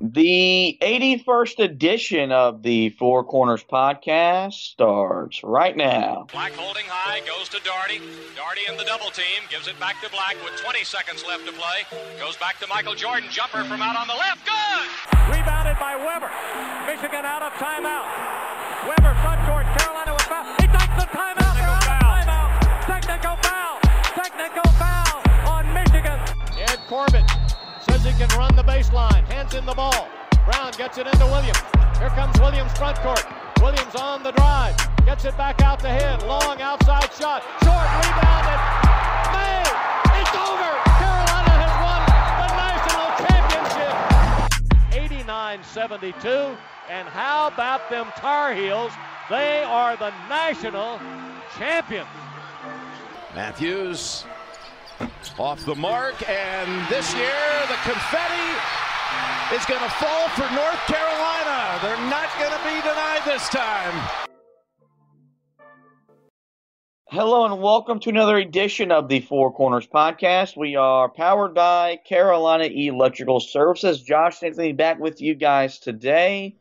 The 81st edition of the Four Corners podcast starts right now. Black holding high, goes to Doherty. Doherty in the double team, gives it back to Black with 20 seconds left to play. Goes back to Michael Jordan, jumper from out on the left. Good! Rebounded by Webber. Michigan out of timeout. Webber front court, Carolina with foul. He takes the timeout. They're out of timeout. Technical foul. Technical foul on Michigan. Ed Corbett says he can run the baseline. Hands in the ball. Brown gets it into Williams. Here comes Williams front court. Williams on the drive. Gets it back out to him. Long outside shot. Short rebounded. May. It's over. Carolina has won the national championship. 89-72. And how about them Tar Heels? They are the national champions. Matthews off the mark, and this year the confetti is going to fall for North Carolina. They're not going to be denied this time. Hello and welcome to another edition of the Four Corners podcast. We are powered by Carolina Electrical Services. Josh Anthony back with you guys today.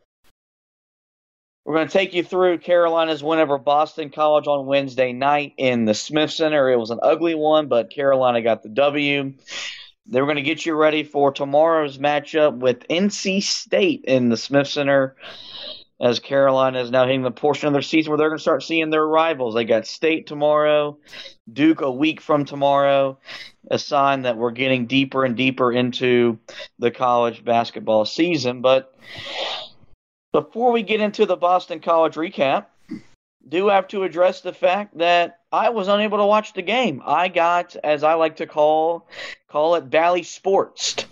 We're going to take you through Carolina's win over Boston College on Wednesday night in the Smith Center. It was an ugly one, but Carolina got the W. They were going to get you ready for tomorrow's matchup with NC State in the Smith Center, as Carolina is now hitting the portion of their season where they're going to start seeing their rivals. They got State tomorrow, Duke a week from tomorrow, a sign that we're getting deeper and deeper into the college basketball season. But before we get into the Boston College recap, do have to address the fact that I was unable to watch the game. I got, as I like to call, call it Bally Sports.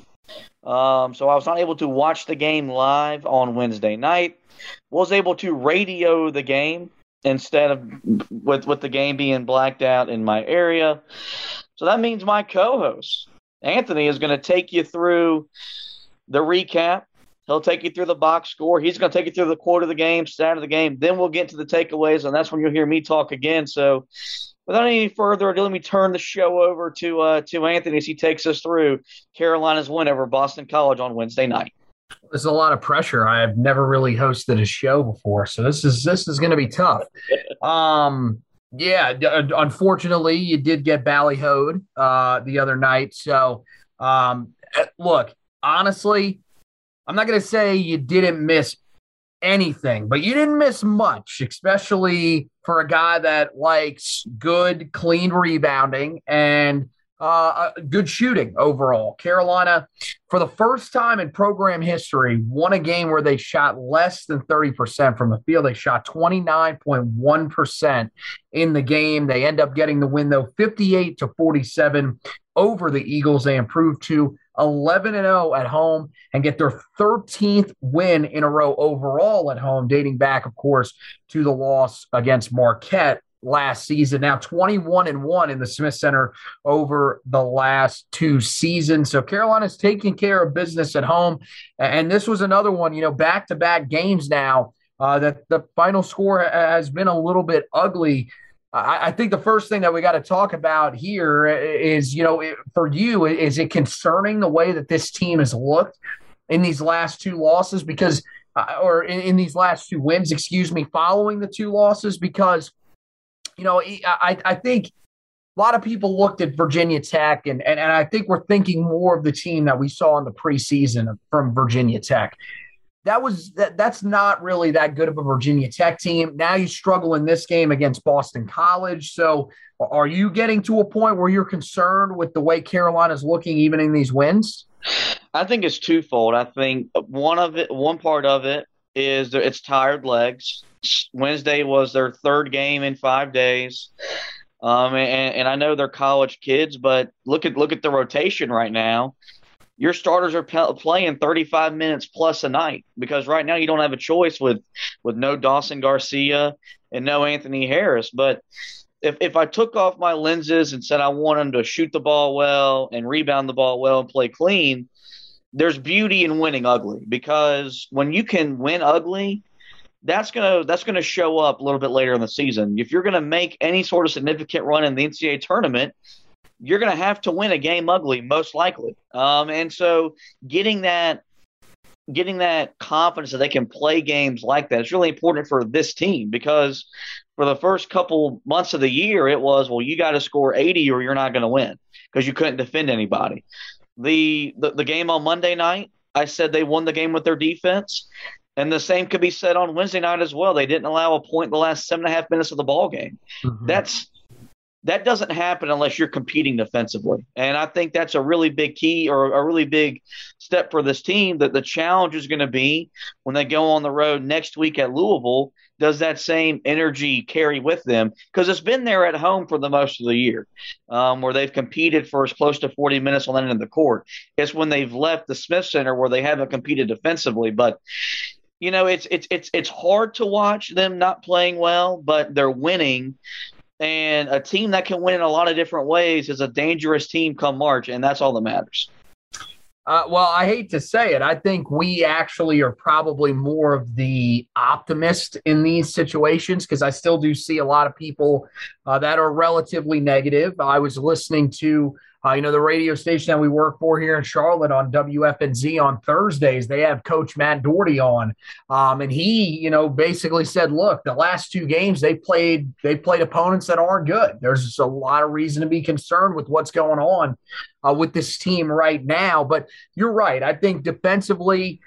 Um, so I was not able to watch the game live on Wednesday night. Was able to radio the game instead of with with the game being blacked out in my area. So that means my co-host Anthony is going to take you through the recap He'll take you through the box score. He's going to take you through the quarter of the game, stat of the game. Then we'll get to the takeaways, and that's when you'll hear me talk again. So, without any further ado, let me turn the show over to uh, to Anthony as he takes us through Carolina's win over Boston College on Wednesday night. There's a lot of pressure. I've never really hosted a show before, so this is this is going to be tough. um, yeah, unfortunately, you did get ballyhoed uh, the other night. So, um, look, honestly I'm not going to say you didn't miss anything, but you didn't miss much, especially for a guy that likes good, clean rebounding and uh, good shooting overall. Carolina, for the first time in program history, won a game where they shot less than 30% from the field. They shot 29.1% in the game. They end up getting the win, though, 58 to 47 over the Eagles. They improved to 11 and 0 at home and get their 13th win in a row overall at home, dating back, of course, to the loss against Marquette last season. Now 21 and 1 in the Smith Center over the last two seasons. So Carolina's taking care of business at home. And this was another one, you know, back to back games now. Uh, that the final score has been a little bit ugly I, I think the first thing that we got to talk about here is, you know, it, for you, is it concerning the way that this team has looked in these last two losses? Because, uh, or in, in these last two wins, excuse me, following the two losses, because, you know, I, I think a lot of people looked at Virginia Tech, and, and, and I think we're thinking more of the team that we saw in the preseason from Virginia Tech that was that that's not really that good of a Virginia Tech team. Now you struggle in this game against Boston College. So are you getting to a point where you're concerned with the way Carolina's looking even in these wins? I think it's twofold. I think one of it one part of it is it's tired legs. Wednesday was their third game in 5 days. Um, and, and I know they're college kids, but look at look at the rotation right now your starters are pe- playing 35 minutes plus a night because right now you don't have a choice with with no Dawson Garcia and no Anthony Harris. But if if I took off my lenses and said I want them to shoot the ball well and rebound the ball well and play clean, there's beauty in winning ugly because when you can win ugly, that's gonna that's gonna show up a little bit later in the season. If you're gonna make any sort of significant run in the NCAA tournament, you're going to have to win a game ugly, most likely. Um, and so getting that getting that confidence that they can play games like that is really important for this team because for the first couple months of the year, it was, well, you got to score 80 or you're not going to win because you couldn't defend anybody. The, the the game on Monday night, I said they won the game with their defense. And the same could be said on Wednesday night as well. They didn't allow a point in the last seven and a half minutes of the ball game. Mm-hmm. That's that doesn't happen unless you're competing defensively. And I think that's a really big key or a really big step for this team that the challenge is going to be when they go on the road next week at Louisville. Does that same energy carry with them? Because it's been there at home for the most of the year, um, where they've competed for as close to 40 minutes on that end of the court. It's when they've left the Smith Center where they haven't competed defensively. But you know, it's it's it's it's hard to watch them not playing well, but they're winning and a team that can win in a lot of different ways is a dangerous team come March, and that's all that matters. Uh, well, I hate to say it. I think we actually are probably more of the optimist in these situations because I still do see a lot of people uh, that are relatively negative. I was listening to uh, you know, the radio station that we work for here in Charlotte on WFNZ on Thursdays, they have Coach Matt Doherty on, um, and he, you know, basically said, "Look, the last two games they played, they played opponents that aren't good. There's a lot of reason to be concerned with what's going on uh, with this team right now." But you're right. I think defensively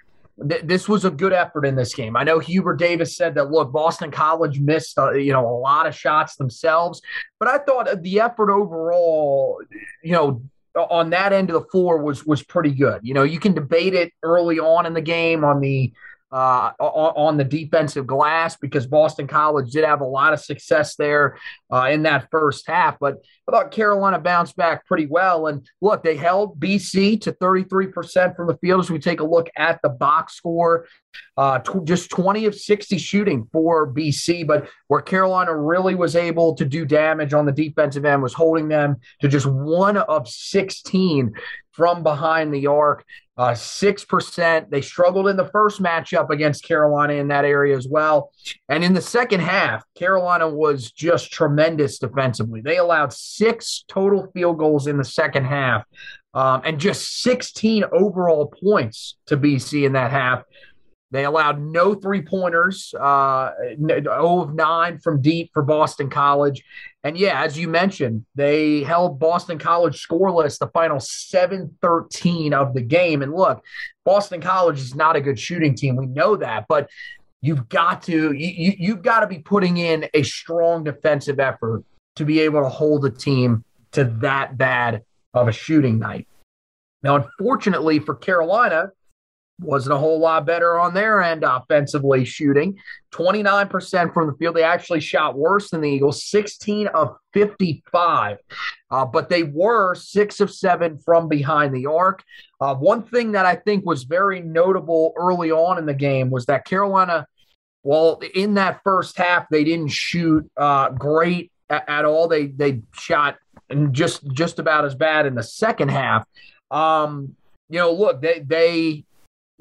th- this was a good effort in this game. I know Hubert Davis said that look, Boston College missed uh, you know a lot of shots themselves, but I thought the effort overall, you know, on that end of the floor was was pretty good. You know, you can debate it early on in the game on the uh, on the defensive glass because Boston College did have a lot of success there uh, in that first half. But I thought Carolina bounced back pretty well. And look, they held BC to 33% from the field as we take a look at the box score. Uh, t- just 20 of 60 shooting for BC, but where Carolina really was able to do damage on the defensive end was holding them to just one of 16 from behind the arc. Uh, 6%. They struggled in the first matchup against Carolina in that area as well. And in the second half, Carolina was just tremendous defensively. They allowed six total field goals in the second half um, and just 16 overall points to BC in that half. They allowed no three pointers, uh, 0 of 9 from deep for Boston College. And yeah, as you mentioned, they held Boston College scoreless the final 7 13 of the game. And look, Boston College is not a good shooting team. We know that. But you've got to you, you've got to be putting in a strong defensive effort to be able to hold a team to that bad of a shooting night. Now, unfortunately for Carolina, wasn't a whole lot better on their end offensively shooting. 29% from the field. They actually shot worse than the eagles 16 of 55 uh, but they were six of seven from behind the arc. Uh, one thing that i think was very notable early on in the game was that carolina well in that first half they didn't shoot uh, great at, at, all. They they shot just just about as bad in the second half. Um, you know look they they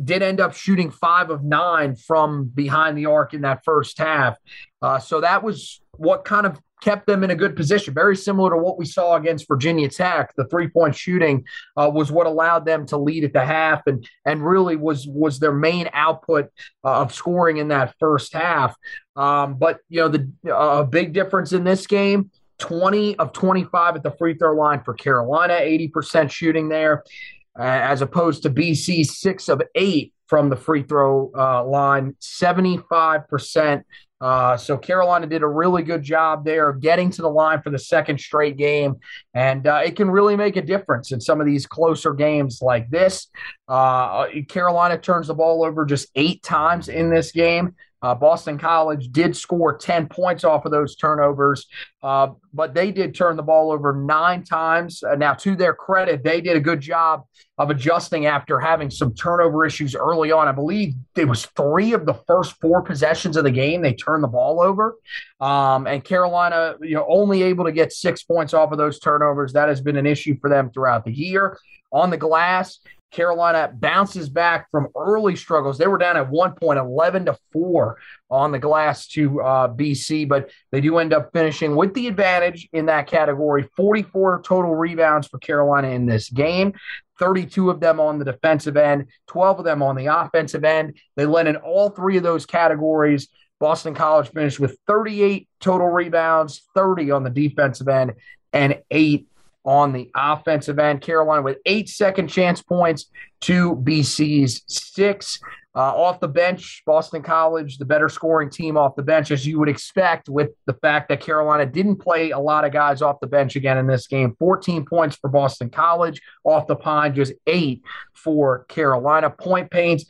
did end up shooting five of nine from behind the arc in that first half. Uh, so that was what kind of kept them in a good position. Very similar to what we saw against Virginia Tech. The three point shooting uh, was what allowed them to lead at the half, and and really was was their main output uh, of scoring in that first half. Um, but you know the a big difference in this game. 20 of 25 at the free throw line for Carolina, 80% shooting there uh, as opposed to BC six of eight from the free throw uh, line, 75%. Uh, so Carolina did a really good job there of getting to the line for the second straight game, and uh, it can really make a difference in some of these closer games like this. Uh, Carolina turns the ball over just eight times in this game. Uh, Boston College did score 10 points off of those turnovers, uh, but they did turn the ball over nine times. Uh, now, to their credit, they did a good job of adjusting after having some turnover issues early on. I believe it was three of the first four possessions of the game they turned the ball over, um, and Carolina, you know, only able to get six points off of those turnovers. That has been an issue for them throughout the year. On the glass, Carolina bounces back from early struggles. They were down at one point, 11 to 4 on the glass to uh, BC, but they do end up finishing with the advantage in that category 44 total rebounds for Carolina in this game, 32 of them on the defensive end, 12 of them on the offensive end. They led in all three of those categories. Boston College finished with 38 total rebounds, 30 on the defensive end, and eight on the offensive end. Carolina with eight second chance points to BC's six. Uh, off the bench, Boston College, the better scoring team off the bench, as you would expect, with the fact that Carolina didn't play a lot of guys off the bench again in this game. 14 points for Boston College, off the pine, just eight for Carolina. Point paints,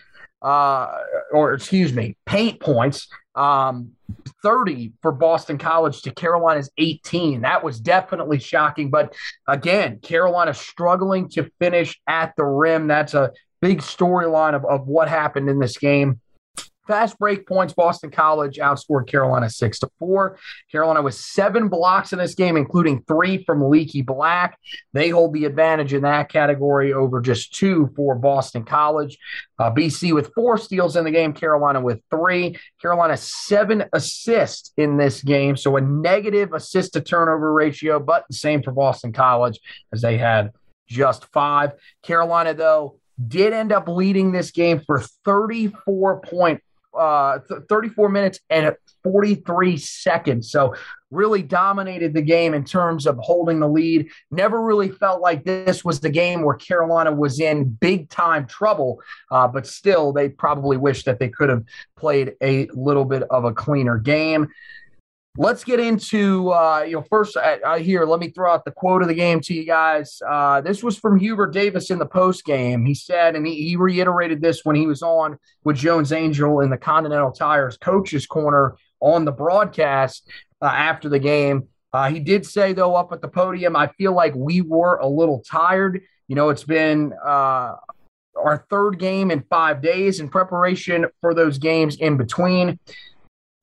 uh, or excuse me, paint points. Um, 30 for Boston College to Carolina's 18. That was definitely shocking. But again, Carolina struggling to finish at the rim. That's a big storyline of, of what happened in this game. Fast break points, Boston College outscored Carolina six to four. Carolina with seven blocks in this game, including three from Leaky Black. They hold the advantage in that category over just two for Boston College. Uh, BC with four steals in the game, Carolina with three. Carolina seven assists in this game, so a negative assist to turnover ratio, but the same for Boston College as they had just five. Carolina, though, did end up leading this game for 34 uh, 34 minutes and 43 seconds. So really dominated the game in terms of holding the lead. Never really felt like this was the game where Carolina was in big time trouble, uh, but still, they probably wish that they could have played a little bit of a cleaner game. Let's get into, uh, you know, first uh, uh, here, let me throw out the quote of the game to you guys. Uh, this was from Hubert Davis in the post game. He said, and he, he, reiterated this when he was on with Jones Angell in the Continental Tires coaches corner on the broadcast uh, after the game. Uh, he did say, though, up at the podium, I feel like we were a little tired. You know, it's been our third game in five days in preparation for those games in between.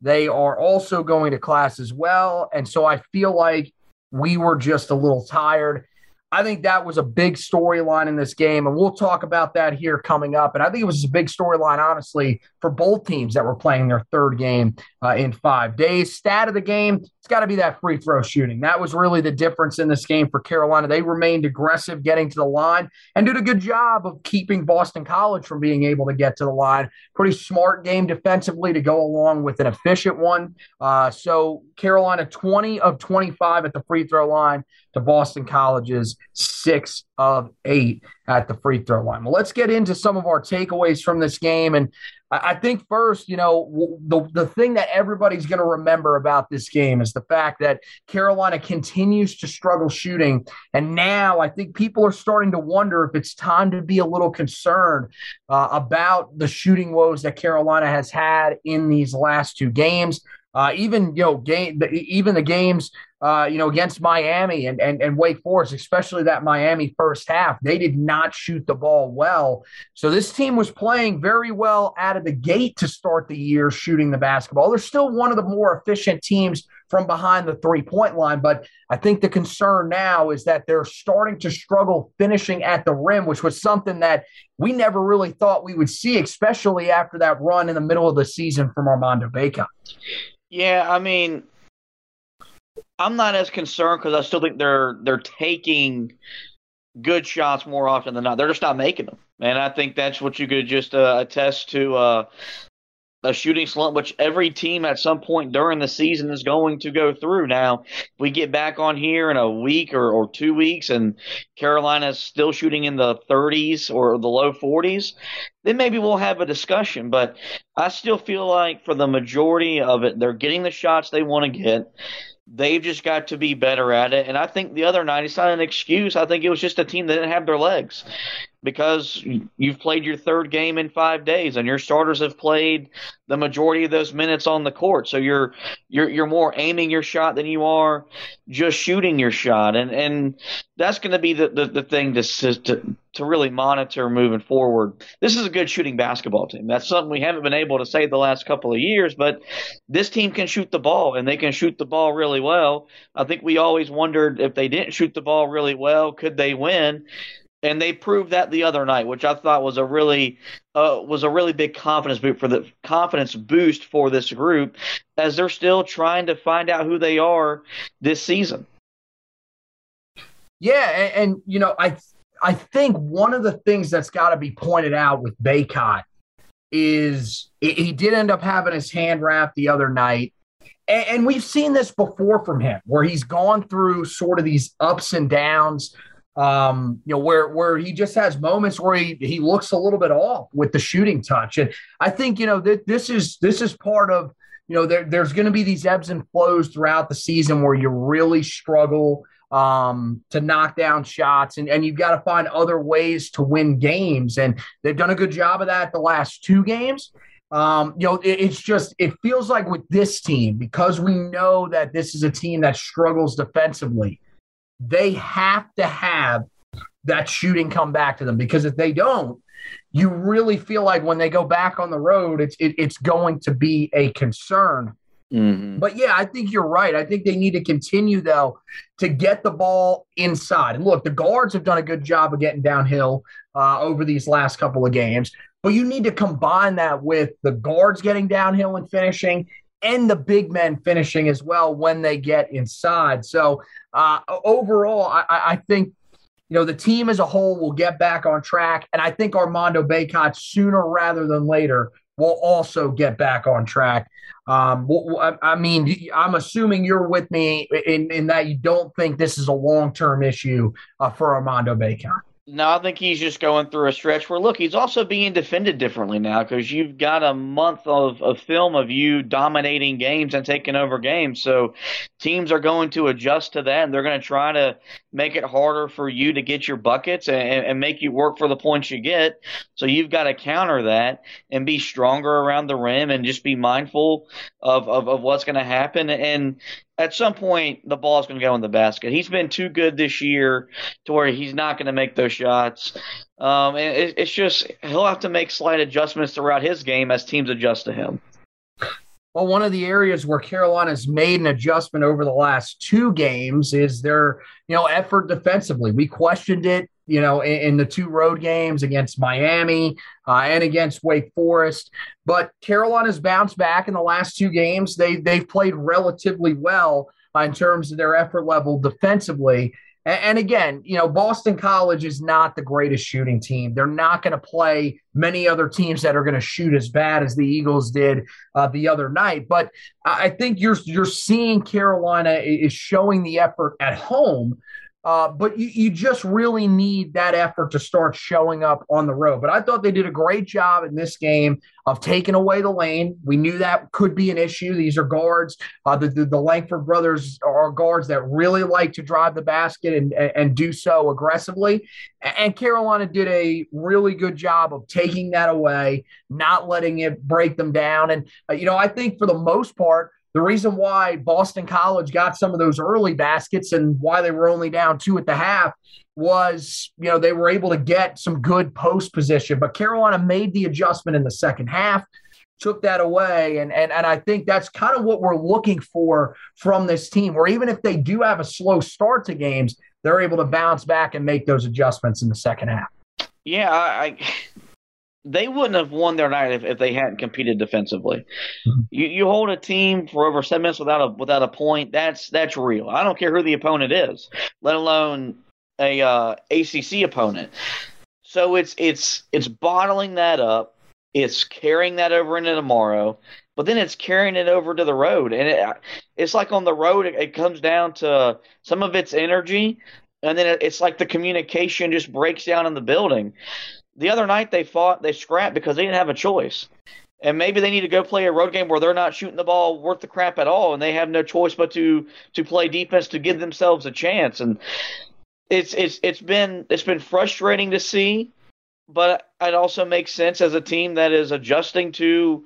They are also going to class as well. And so I feel like we were just a little tired. I think that was a big storyline in this game, and we'll talk about that here coming up. And I think it was a big storyline, honestly, for both teams that were playing their third game uh, in five days. Stat of the game, it's got to be that free throw shooting. That was really the difference in this game for Carolina. They remained aggressive getting to the line and did a good job of keeping Boston College from being able to get to the line. Pretty smart game defensively to go along with an efficient one. Uh, so Carolina 20 of 25 at the free throw line to Boston College's six of eight at the free throw line. Well, let's get into some of our takeaways from this game. And I think first, you know, the, the thing that everybody's going to remember about this game is the fact that Carolina continues to struggle shooting. And now I think people are starting to wonder if it's time to be a little concerned uh, about the shooting woes that Carolina has had in these last two games. Uh, even you know, game even the games uh, you know against Miami and, and and Wake Forest, especially that Miami first half, they did not shoot the ball well. So this team was playing very well out of the gate to start the year shooting the basketball. They're still one of the more efficient teams from behind the three point line, but I think the concern now is that they're starting to struggle finishing at the rim, which was something that we never really thought we would see, especially after that run in the middle of the season from Armando Bacot. Yeah, I mean, I'm not as concerned because I still think they're they're taking good shots more often than not. They're just not making them, and I think that's what you could just uh, attest to. Uh, a shooting slump, which every team at some point during the season is going to go through. Now, if we get back on here in a week or, or two weeks and Carolina's still shooting in the 30s or the low 40s, then maybe we'll have a discussion. But I still feel like for the majority of it, they're getting the shots they want to get. They've just got to be better at it. And I think the other night, it's not an excuse. I think it was just a team that didn't have their legs because you've played your third game in five days and your starters have played the majority of those minutes on the court. So you're you're you're more aiming your shot than you are just shooting your shot. And and that's going to be the, the, the thing to, to to really monitor moving forward. This is a good shooting basketball team. That's something we haven't been able to say the last couple of years, but this team can shoot the ball and they can shoot the ball really well. I think we always wondered if they didn't shoot the ball really well, could they win? and they proved that the other night, which I thought was a really uh, was a really big confidence boost for the confidence boost for this group as they're still trying to find out who they are this season. Yeah, and, and you know I I think one of the things that's got to be pointed out with Bacot is he did end up having his hand wrapped the other night. And we've seen this before from him, where he's gone through sort of these ups and downs. Um, you know, where where he just has moments where he he looks a little bit off with the shooting touch, and I think you know that this is this is part of you know there, there's going to be these ebbs and flows throughout the season where you really struggle um, to knock down shots, and, and you've got to find other ways to win games. And they've done a good job of that the last two games. Um, you know, it, it's just it feels like with this team because we know that this is a team that struggles defensively. They have to have that shooting come back to them because if they don't, you really feel like when they go back on the road, it's it, it's going to be a concern. Mm-hmm. But yeah, I think you're right. I think they need to continue though to get the ball inside. And look, the guards have done a good job of getting downhill uh, over these last couple of games. But you need to combine that with the guards getting downhill and finishing, and the big men finishing as well when they get inside. So uh, overall, I, I think you know the team as a whole will get back on track, and I think Armando Bacot sooner rather than later will also get back on track. Um, I mean, I'm assuming you're with me in, in that you don't think this is a long term issue uh, for Armando Bacot. No, I think he's just going through a stretch where, look, he's also being defended differently now because you've got a month of, of film of you dominating games and taking over games. So teams are going to adjust to that and they're going to try to make it harder for you to get your buckets and, and make you work for the points you get. So you've got to counter that and be stronger around the rim and just be mindful of, of, of what's going to happen. And at some point the ball is going to go in the basket. He's been too good this year to where he's not going to make those shots. Um, and it, it's just he'll have to make slight adjustments throughout his game as teams adjust to him. Well, one of the areas where Carolina's made an adjustment over the last two games is their, you know, effort defensively. We questioned it, you know, in, in the two road games against Miami uh, and against Wake Forest, but Carolina's bounced back in the last two games. They they've played relatively well in terms of their effort level defensively. And again, you know, Boston College is not the greatest shooting team. They're not going to play many other teams that are going to shoot as bad as the Eagles did uh, the other night. But I think you're you're seeing Carolina is showing the effort at home uh, but you, you just really need that effort to start showing up on the road. But I thought they did a great job in this game of taking away the lane. We knew that could be an issue. These are guards. Uh, the, the, the Langford brothers are guards that really like to drive the basket and, and, and do so aggressively. And Carolina did a really good job of taking that away, not letting it break them down. And, uh, you know, I think for the most part, the reason why Boston College got some of those early baskets and why they were only down two at the half was, you know, they were able to get some good post position. But Carolina made the adjustment in the second half, took that away. And, and, and I think that's kind of what we're looking for from this team, where even if they do have a slow start to games, they're able to bounce back and make those adjustments in the second half. Yeah, I, they wouldn't have won their night if, if they hadn't competed defensively. Mm-hmm. You you hold a team for over seven minutes without a without a point. That's that's real. I don't care who the opponent is, let alone a uh, ACC opponent. So it's it's it's bottling that up. It's carrying that over into tomorrow, but then it's carrying it over to the road, and it, it's like on the road. It, it comes down to some of its energy, and then it, it's like the communication just breaks down in the building the other night they fought, they scrapped because they didn't have a choice. And maybe they need to go play a road game where they're not shooting the ball worth the crap at all, and they have no choice but to to play defense to give themselves a chance. And it's it's it's been it's been frustrating to see, but it also makes sense as a team that is adjusting to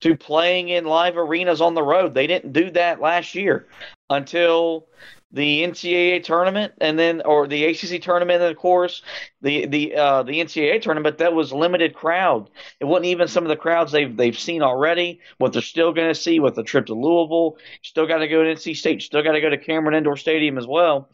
to playing in live arenas on the road. They didn't do that last year until the NCAA tournament and then or the ACC tournament and of course the the uh, the NCAA tournament that was limited crowd. It wasn't even some of the crowds they've they've seen already. What they're still going to see with the trip to Louisville, still got to go to NC State, still got to go to Cameron Indoor Stadium as well.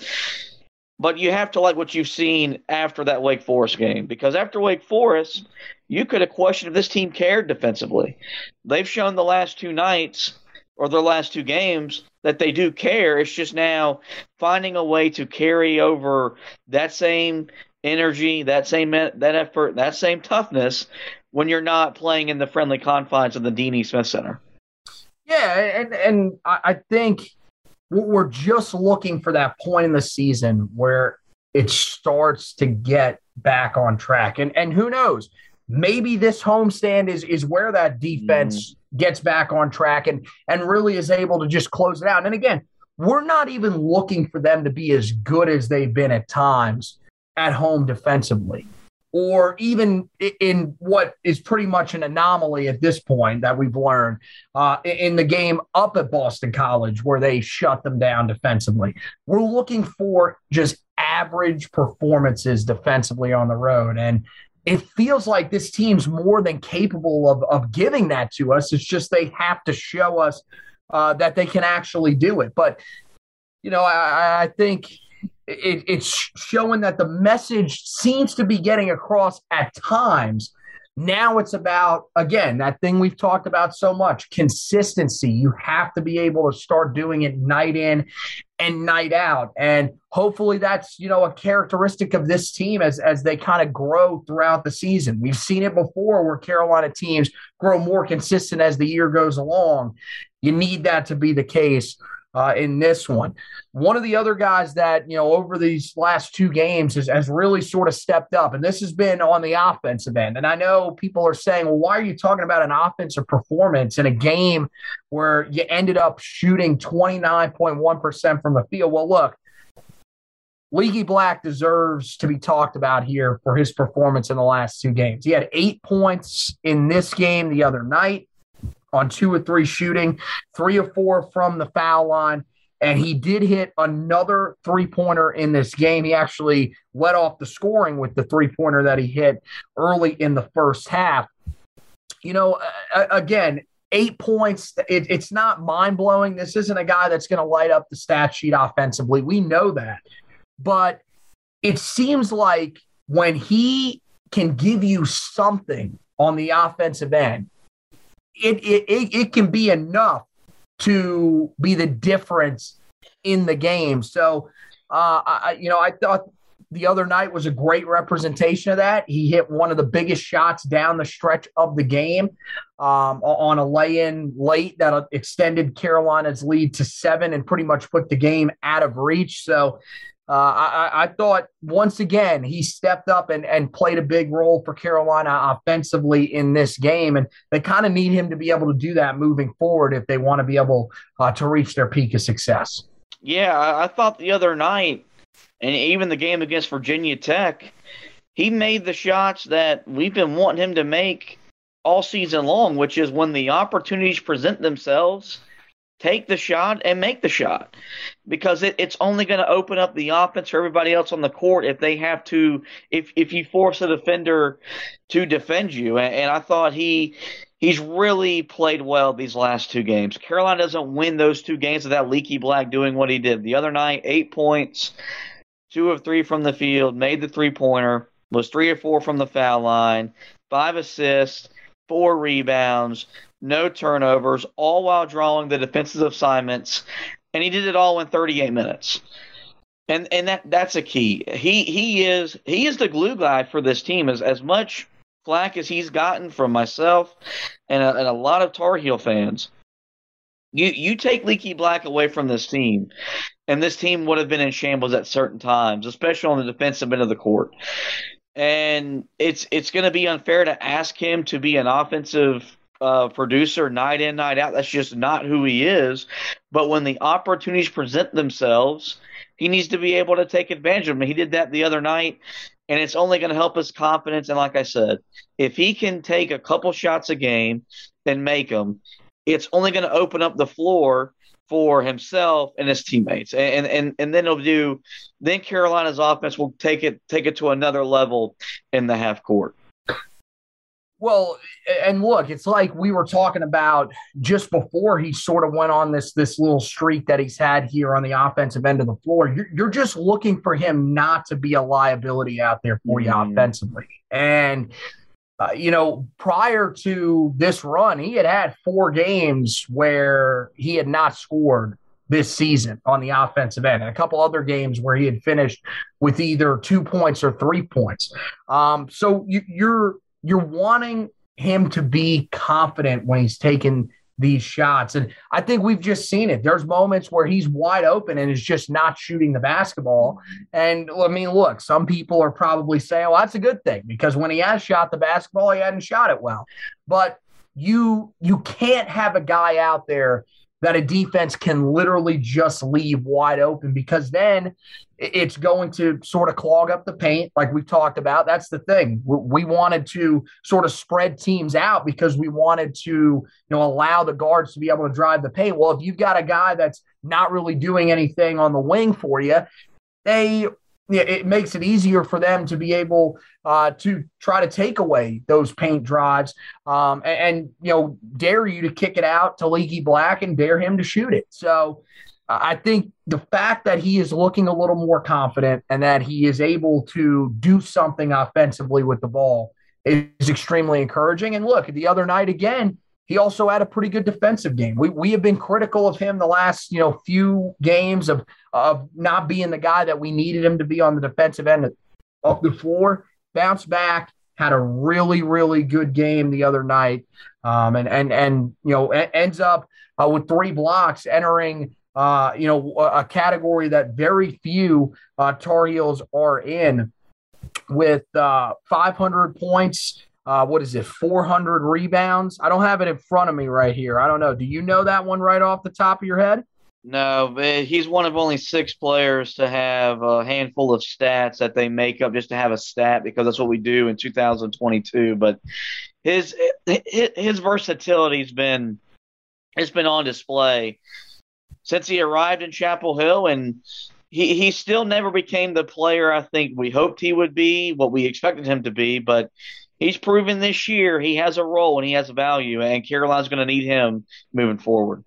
But you have to like what you've seen after that Wake Forest game because after Wake Forest, you could have questioned if this team cared defensively. They've shown the last two nights or their last two games that they do care. It's just now finding a way to carry over that same energy, that same that effort, that same toughness when you're not playing in the friendly confines of the Deanie Smith Center. Yeah, and and I think we're just looking for that point in the season where it starts to get back on track. And and who knows? Maybe this homestand is is where that defense mm. Gets back on track and and really is able to just close it out. And again, we're not even looking for them to be as good as they've been at times at home defensively or even in what is pretty much an anomaly at this point that we've learned uh, in the game up at Boston College where they shut them down defensively. We're looking for just average performances defensively on the road. And it feels like this team's more than capable of, of giving that to us. It's just they have to show us uh, that they can actually do it. But, you know, I, I think it, it's showing that the message seems to be getting across at times. Now it's about, again, that thing we've talked about so much consistency. You have to be able to start doing it night in and night out. And hopefully that's, you know, a characteristic of this team as, as they kind of grow throughout the season. We've seen it before where Carolina teams grow more consistent as the year goes along. You need that to be the case uh, in this one. One of the other guys that, you know, over these last two games has, has really sort of stepped up, and this has been on the offensive end. And I know people are saying, well, why are you talking about an offensive performance in a game where you ended up shooting 29.1% from the field? Well, look, Leaky Black deserves to be talked about here for his performance in the last two games. He had eight points in this game the other night on two or three shooting, three or four from the foul line. And he did hit another three pointer in this game. He actually led off the scoring with the three pointer that he hit early in the first half. You know, again, eight points. It, it's not mind blowing. This isn't a guy that's going to light up the stat sheet offensively. We know that. But it seems like when he can give you something on the offensive end, it, it, it can be enough to be the difference in the game. So, uh, I, you know, I thought the other night was a great representation of that. He hit one of the biggest shots down the stretch of the game um, on a lay-in late that extended Carolina's lead to seven and pretty much put the game out of reach. So uh, I, I, thought once again he stepped up and, and played a big role for Carolina offensively in this game, and they kind of need him to be able to do that moving forward if they want to be able uh, to reach their peak of success. Yeah, I thought the other night, and even the game against Virginia Tech, he made the shots that we've been wanting him to make all season long, which is when the opportunities present themselves take the shot and make the shot. Because it, it's only going to open up the offense for everybody else on the court if they have to if if you force a defender to defend you. And, and I thought he he's really played well these last two games. Carolina doesn't win those two games without Leaky Black doing what he did. The other night, eight points, two of three from the field, made the three pointer, was three or four from the foul line, five assists, four rebounds, no turnovers, all while drawing the defensive assignments, and he did it all in 38 minutes. And and that that's a key. He he is he is the glue guy for this team. As as much flack as he's gotten from myself and a, and a lot of Tar Heel fans. You you take Leaky Black away from this team, and this team would have been in shambles at certain times, especially on the defensive end of the court. And it's it's going to be unfair to ask him to be an offensive uh, producer night in, night out. That's just not who he is. But when the opportunities present themselves, he needs to be able to take advantage of them. He did that the other night, and it's only going to help his confidence. And like I said, if he can take a couple shots a game and make them, it's only going to open up the floor for himself and his teammates. And and and then he'll do then Carolina's offense will take it take it to another level in the half court. Well, and look, it's like we were talking about just before he sort of went on this this little streak that he's had here on the offensive end of the floor. You're, you're just looking for him not to be a liability out there for you mm. offensively. And uh, you know, prior to this run, he had had four games where he had not scored this season on the offensive end, and a couple other games where he had finished with either two points or three points. Um, so you, you're you're wanting him to be confident when he's taking these shots. And I think we've just seen it. There's moments where he's wide open and is just not shooting the basketball. And I mean, look, some people are probably saying, well, that's a good thing because when he has shot the basketball, he hadn't shot it well. But you you can't have a guy out there that a defense can literally just leave wide open because then it's going to sort of clog up the paint, like we've talked about. That's the thing. We wanted to sort of spread teams out because we wanted to, you know, allow the guards to be able to drive the paint. Well, if you've got a guy that's not really doing anything on the wing for you, they it makes it easier for them to be able uh, to try to take away those paint drives um, and, and, you know dare you to kick it out to Leaky Black and dare him to shoot it. So I think the fact that he is looking a little more confident and that he is able to do something offensively with the ball is extremely encouraging. And look, the other night again, he also had a pretty good defensive game. We, we have been critical of him the last you know few games of of not being the guy that we needed him to be on the defensive end of the floor. Bounced back, had a really really good game the other night, um, and and and you know ends up uh, with three blocks, entering uh, you know a category that very few uh, Tar Heels are in, with uh, 500 points uh, what is it, 400 rebounds? I don't have it in front of me right here. I don't know. Do you know that one right off the top of your head? No, he's one of only six players to have a handful of stats that they make up just to have a stat because that's what we do in 2022. But his his, his versatility's been it's been on display since he arrived in Chapel Hill, and he he still never became the player I think we hoped he would be, what we expected him to be. But he's proven this year he has a role and he has a value, and Carolina's going to need him moving forward.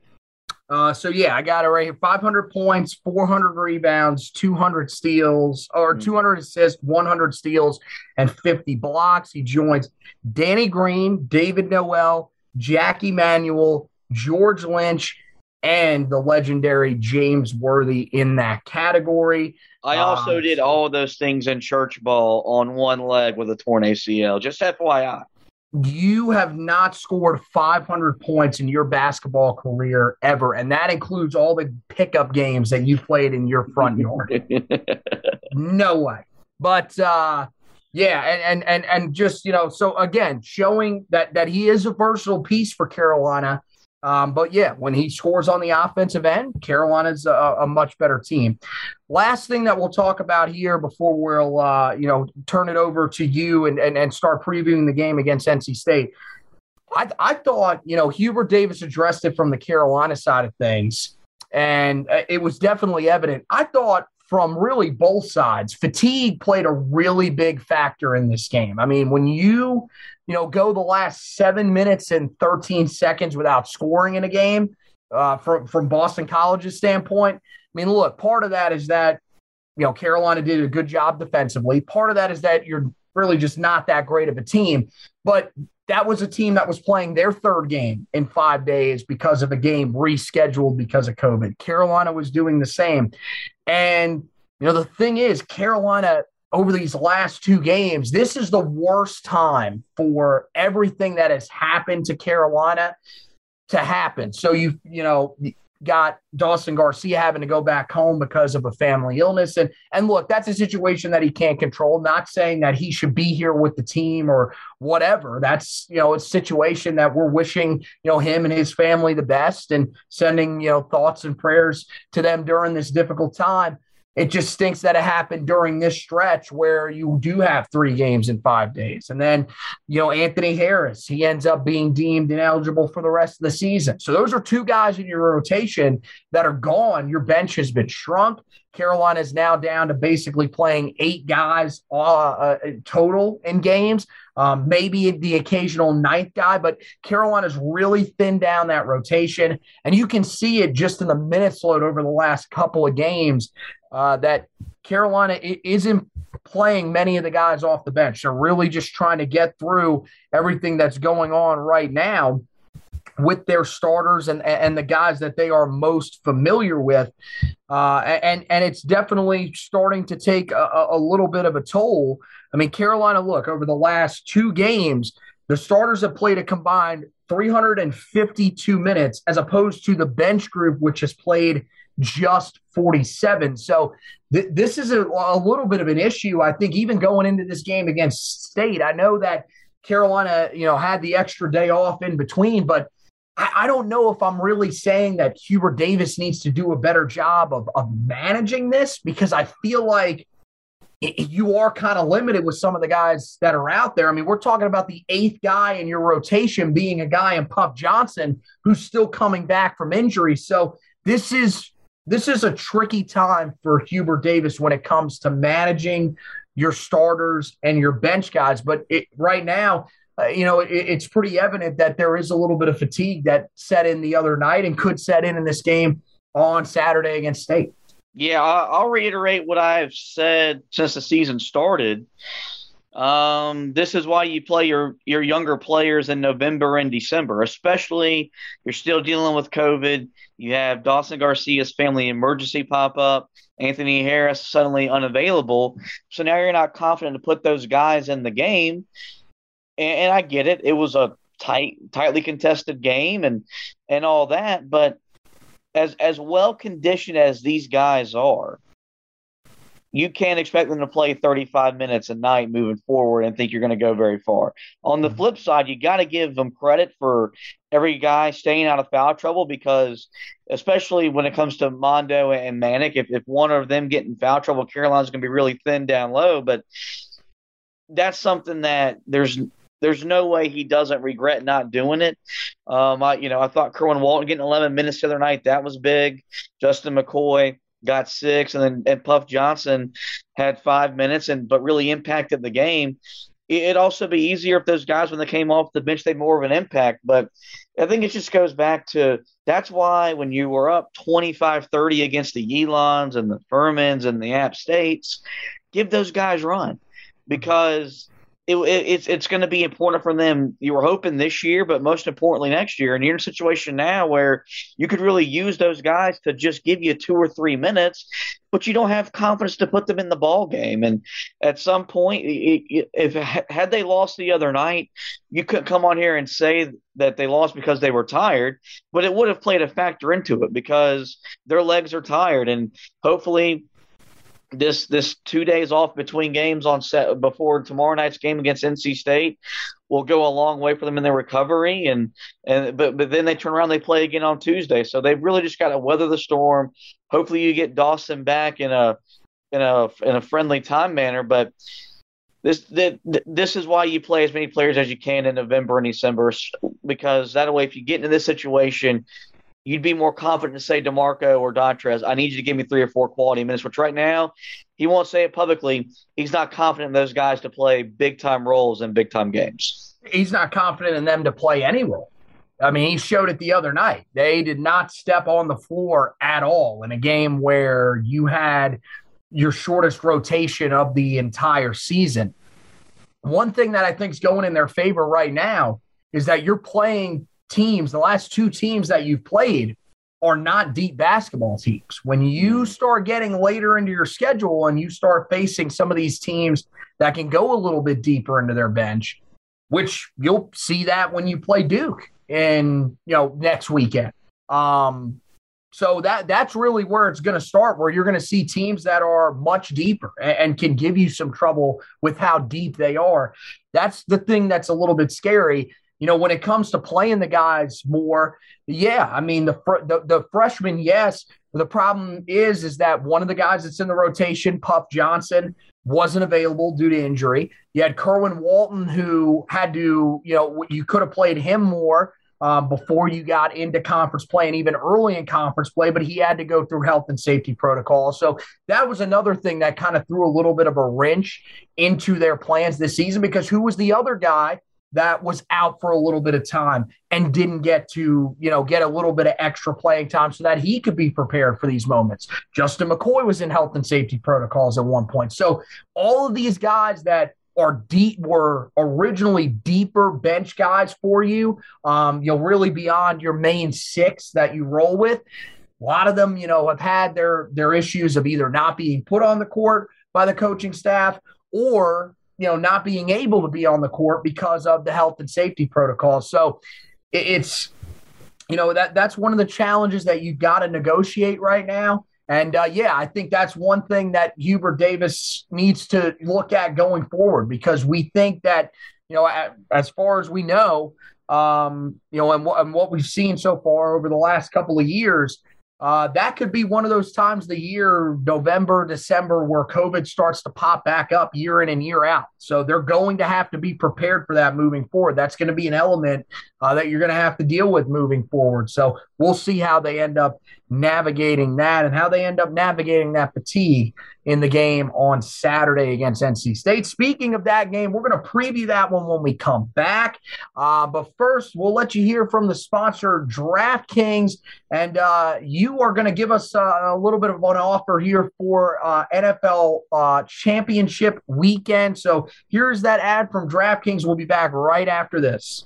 Uh, so yeah, I got it right here: 500 points, 400 rebounds, 200 steals, or hmm. 200 assists, 100 steals, and 50 blocks. He joins Danny Green, David Noel, Jackie Manuel, George Lynch, and the legendary James Worthy in that category. I also um, did all of those things in church ball on one leg with a torn ACL. Just FYI. You have not scored 500 points in your basketball career ever, and that includes all the pickup games that you played in your front yard. no way. But uh, yeah, and, and and and just you know, so again, showing that that he is a versatile piece for Carolina um, but yeah, when he scores on the offensive end, Carolina's a, a, much better team. Last thing that we'll talk about here before we'll uh, you know turn it over to you and, and and start previewing the game against NC State. I, I thought you know Hubert Davis addressed it from the Carolina side of things, and uh, it was definitely evident. I thought from really both sides. Fatigue played a really big factor in this game. I mean, when you, you know, go the last seven minutes and 13 seconds without scoring in a game, uh, from from Boston College's standpoint, I mean, look, part of that is that you know Carolina did a good job defensively. Part of that is that you're really just not that great of a team, but that was a team that was playing their third game in five days because of a game rescheduled because of COVID. Carolina was doing the same. And, you know, the thing is, Carolina over these last two games, this is the worst time for everything that has happened to Carolina to happen. So you, you know, got Dawson Garcia having to go back home because of a family illness. And and look, that's a situation that he can't control. Not saying that he should be here with the team or whatever. That's you know, a situation that we're wishing, you know, him and his family the best and sending, you know, thoughts and prayers to them during this difficult time. It just stinks that it happened during this stretch where you do have three games in five days. And then, you know, Anthony Harris, he ends up being deemed ineligible for the rest of the season. So those are two guys in your rotation that are gone. Your bench has been shrunk. Carolina is now down to basically playing eight guys uh, uh, total in games, um, maybe the occasional ninth guy, but Carolina's really thinned down that rotation. And you can see it just in the minutes load over the last couple of games uh, that Carolina isn't playing many of the guys off the bench. They're really just trying to get through everything that's going on right now. with their starters and and the guys that they are most familiar with, uh, and and it's definitely starting to take a, a little bit of a toll. I mean, Carolina, look over the last two games, the starters have played a combined 352 minutes, as opposed to the bench group, which has played just 47. So th- this is a, a little bit of an issue. I think even going into this game against State, I know that Carolina, you know, had the extra day off in between, but I, I don't know if I'm really saying that Hubert Davis needs to do a better job of, of managing this because I feel like you are kind of limited with some of the guys that are out there. I mean, we're talking about the eighth guy in your rotation being a guy in Puff Johnson who's still coming back from injury. So this is this is a tricky time for Hubert Davis when it comes to managing your starters and your bench guys. But it, right now, uh, you know, it, it's pretty evident that there is a little bit of fatigue that set in the other night and could set in in this game on Saturday against State. Yeah, I'll reiterate what I've said since the season started. Um, this is why you play your your younger players in November and December, especially you're still dealing with COVID. You have Dawson Garcia's family emergency pop up. Anthony Harris suddenly unavailable. So now you're not confident to put those guys in the game. And, and I get it. It was a tight, tightly contested game and and all that. But as as well conditioned as these guys are, you can't expect them to play 35 minutes a night moving forward and think you're going to go very far. On the mm-hmm. flip side, you got to give them credit for every guy staying out of foul trouble because, especially when it comes to Mondo and Manek, if, if one of them get in foul trouble, Carolina's going to be really thin down low. But that's something that there's there's no way he doesn't regret not doing it. Um, I, you know, I thought Kerwin Walton getting 11 minutes the other night that was big. Justin McCoy got six, and then and Puff Johnson had five minutes, and but really impacted the game. It'd also be easier if those guys, when they came off the bench, they more of an impact. But I think it just goes back to that's why when you were up 25 30 against the Elons and the Furmans and the App States, give those guys run because it, it, it's it's going to be important for them. You were hoping this year, but most importantly next year. And you're in a situation now where you could really use those guys to just give you two or three minutes, but you don't have confidence to put them in the ball game. And at some point, if had they lost the other night, you couldn't come on here and say that they lost because they were tired, but it would have played a factor into it because their legs are tired, and hopefully this this two days off between games on set before tomorrow night's game against NC State will go a long way for them in their recovery. And and but but then they turn around they play again on Tuesday. So they've really just got to weather the storm. Hopefully you get Dawson back in a in a in a friendly time manner, but this that this is why you play as many players as you can in November and December because that way if you get into this situation you'd be more confident to say D'Marco or Dontrez, I need you to give me three or four quality minutes, which right now he won't say it publicly. He's not confident in those guys to play big time roles in big time games. He's not confident in them to play any role. I mean, he showed it the other night. They did not step on the floor at all in a game where you had your shortest rotation of the entire season. One thing that I think is going in their favor right now is that you're playing teams, the last two teams that you've played are not deep basketball teams. When you start getting later into your schedule and you start facing some of these teams that can go a little bit deeper into their bench, which you'll see that when you play Duke in, you know, next weekend. Um, so that that's really where it's going to start, where you're going to see teams that are much deeper and, and, can give you some trouble with how deep they are. That's the thing that's a little bit scary you know, when it comes to playing the guys more, yeah, I mean the fr- the, the freshman, yes. The problem is, is that one of the guys that's in the rotation, Puff Johnson, wasn't available due to injury. You had Kerwin Walton, who had to, you know, you could have played him more uh, before you got into conference play and even early in conference play, but he had to go through health and safety protocol. So that was another thing that kind of threw a little bit of a wrench into their plans this season because who was the other guy that was out for a little bit of time and didn't get to, you know, get a little bit of extra playing time so that he could be prepared for these moments. Justin McCoy was in health and safety protocols at one point. So all of these guys that are deep were originally deeper bench guys for you. Um, you know, really beyond your main six that you roll with. A lot of them, you know, have had their their issues of either not being put on the court by the coaching staff or you know not being able to be on the court because of the health and safety protocols. So it's you know that that's one of the challenges that you've got to negotiate right now. And uh, yeah, I think that's one thing that Hubert Davis needs to look at going forward because we think that, you know, as far as we know, um, you know, and, and what we've seen so far over the last couple of years, uh, that could be one of those times of the year, November, December, where COVID starts to pop back up year in and year out. So they're going to have to be prepared for that moving forward. That's going to be an element uh, that you're going to have to deal with moving forward. So we'll see how they end up navigating that and how they end up navigating that fatigue in the game on Saturday against NC State. Speaking of that game, we're going to preview that one when we come back. Uh, but first, we'll let you hear from the sponsor, DraftKings, and uh, you are going to give us uh, a little bit of an offer here for uh, NFL uh, Championship weekend. So here's that ad from DraftKings. We'll be back right after this.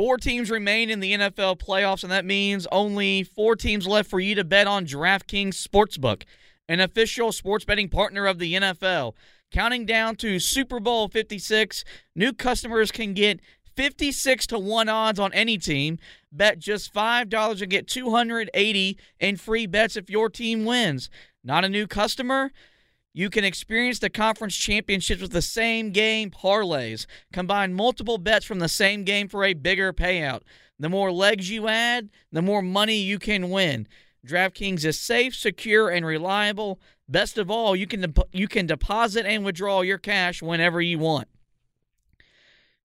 Four teams remain in the NFL playoffs, and that means only four teams left for you to bet on DraftKings Sportsbook, an official sports betting partner of the NFL. Counting down to Super Bowl 56, new customers can get 56 to 1 odds on any team. Bet just $5 and get 280 in free bets if your team wins. Not a new customer? You can experience the conference championships with the same game parlays. Combine multiple bets from the same game for a bigger payout. The more legs you add, the more money you can win. DraftKings is safe, secure, and reliable. Best of all, you can de- you can deposit and withdraw your cash whenever you want.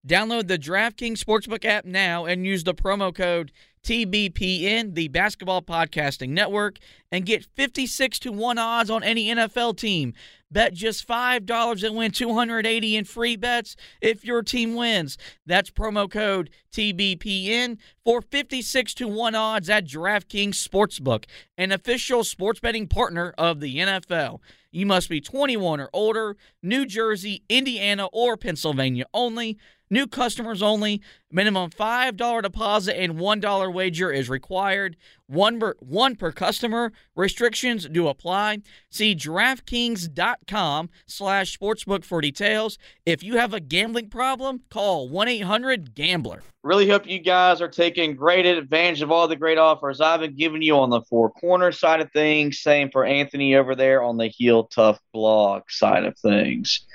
Download the DraftKings Sportsbook app now and use the promo code TBPN, the Basketball Podcasting Network, and get 56 to 1 odds on any NFL team. Bet just $5 and win 280 in free bets if your team wins. That's promo code TBPN for 56 to 1 odds at DraftKings Sportsbook, an official sports betting partner of the NFL. You must be 21 or older, New Jersey, Indiana, or Pennsylvania only. New customers only. Minimum $5 deposit and $1 wager is required. One per, one per customer. Restrictions do apply. See DraftKings.com slash sportsbook for details. If you have a gambling problem, call 1-800-GAMBLER. Really hope you guys are taking great advantage of all the great offers I've been giving you on the four corner side of things. Same for Anthony over there on the Heel Tough blog side of things.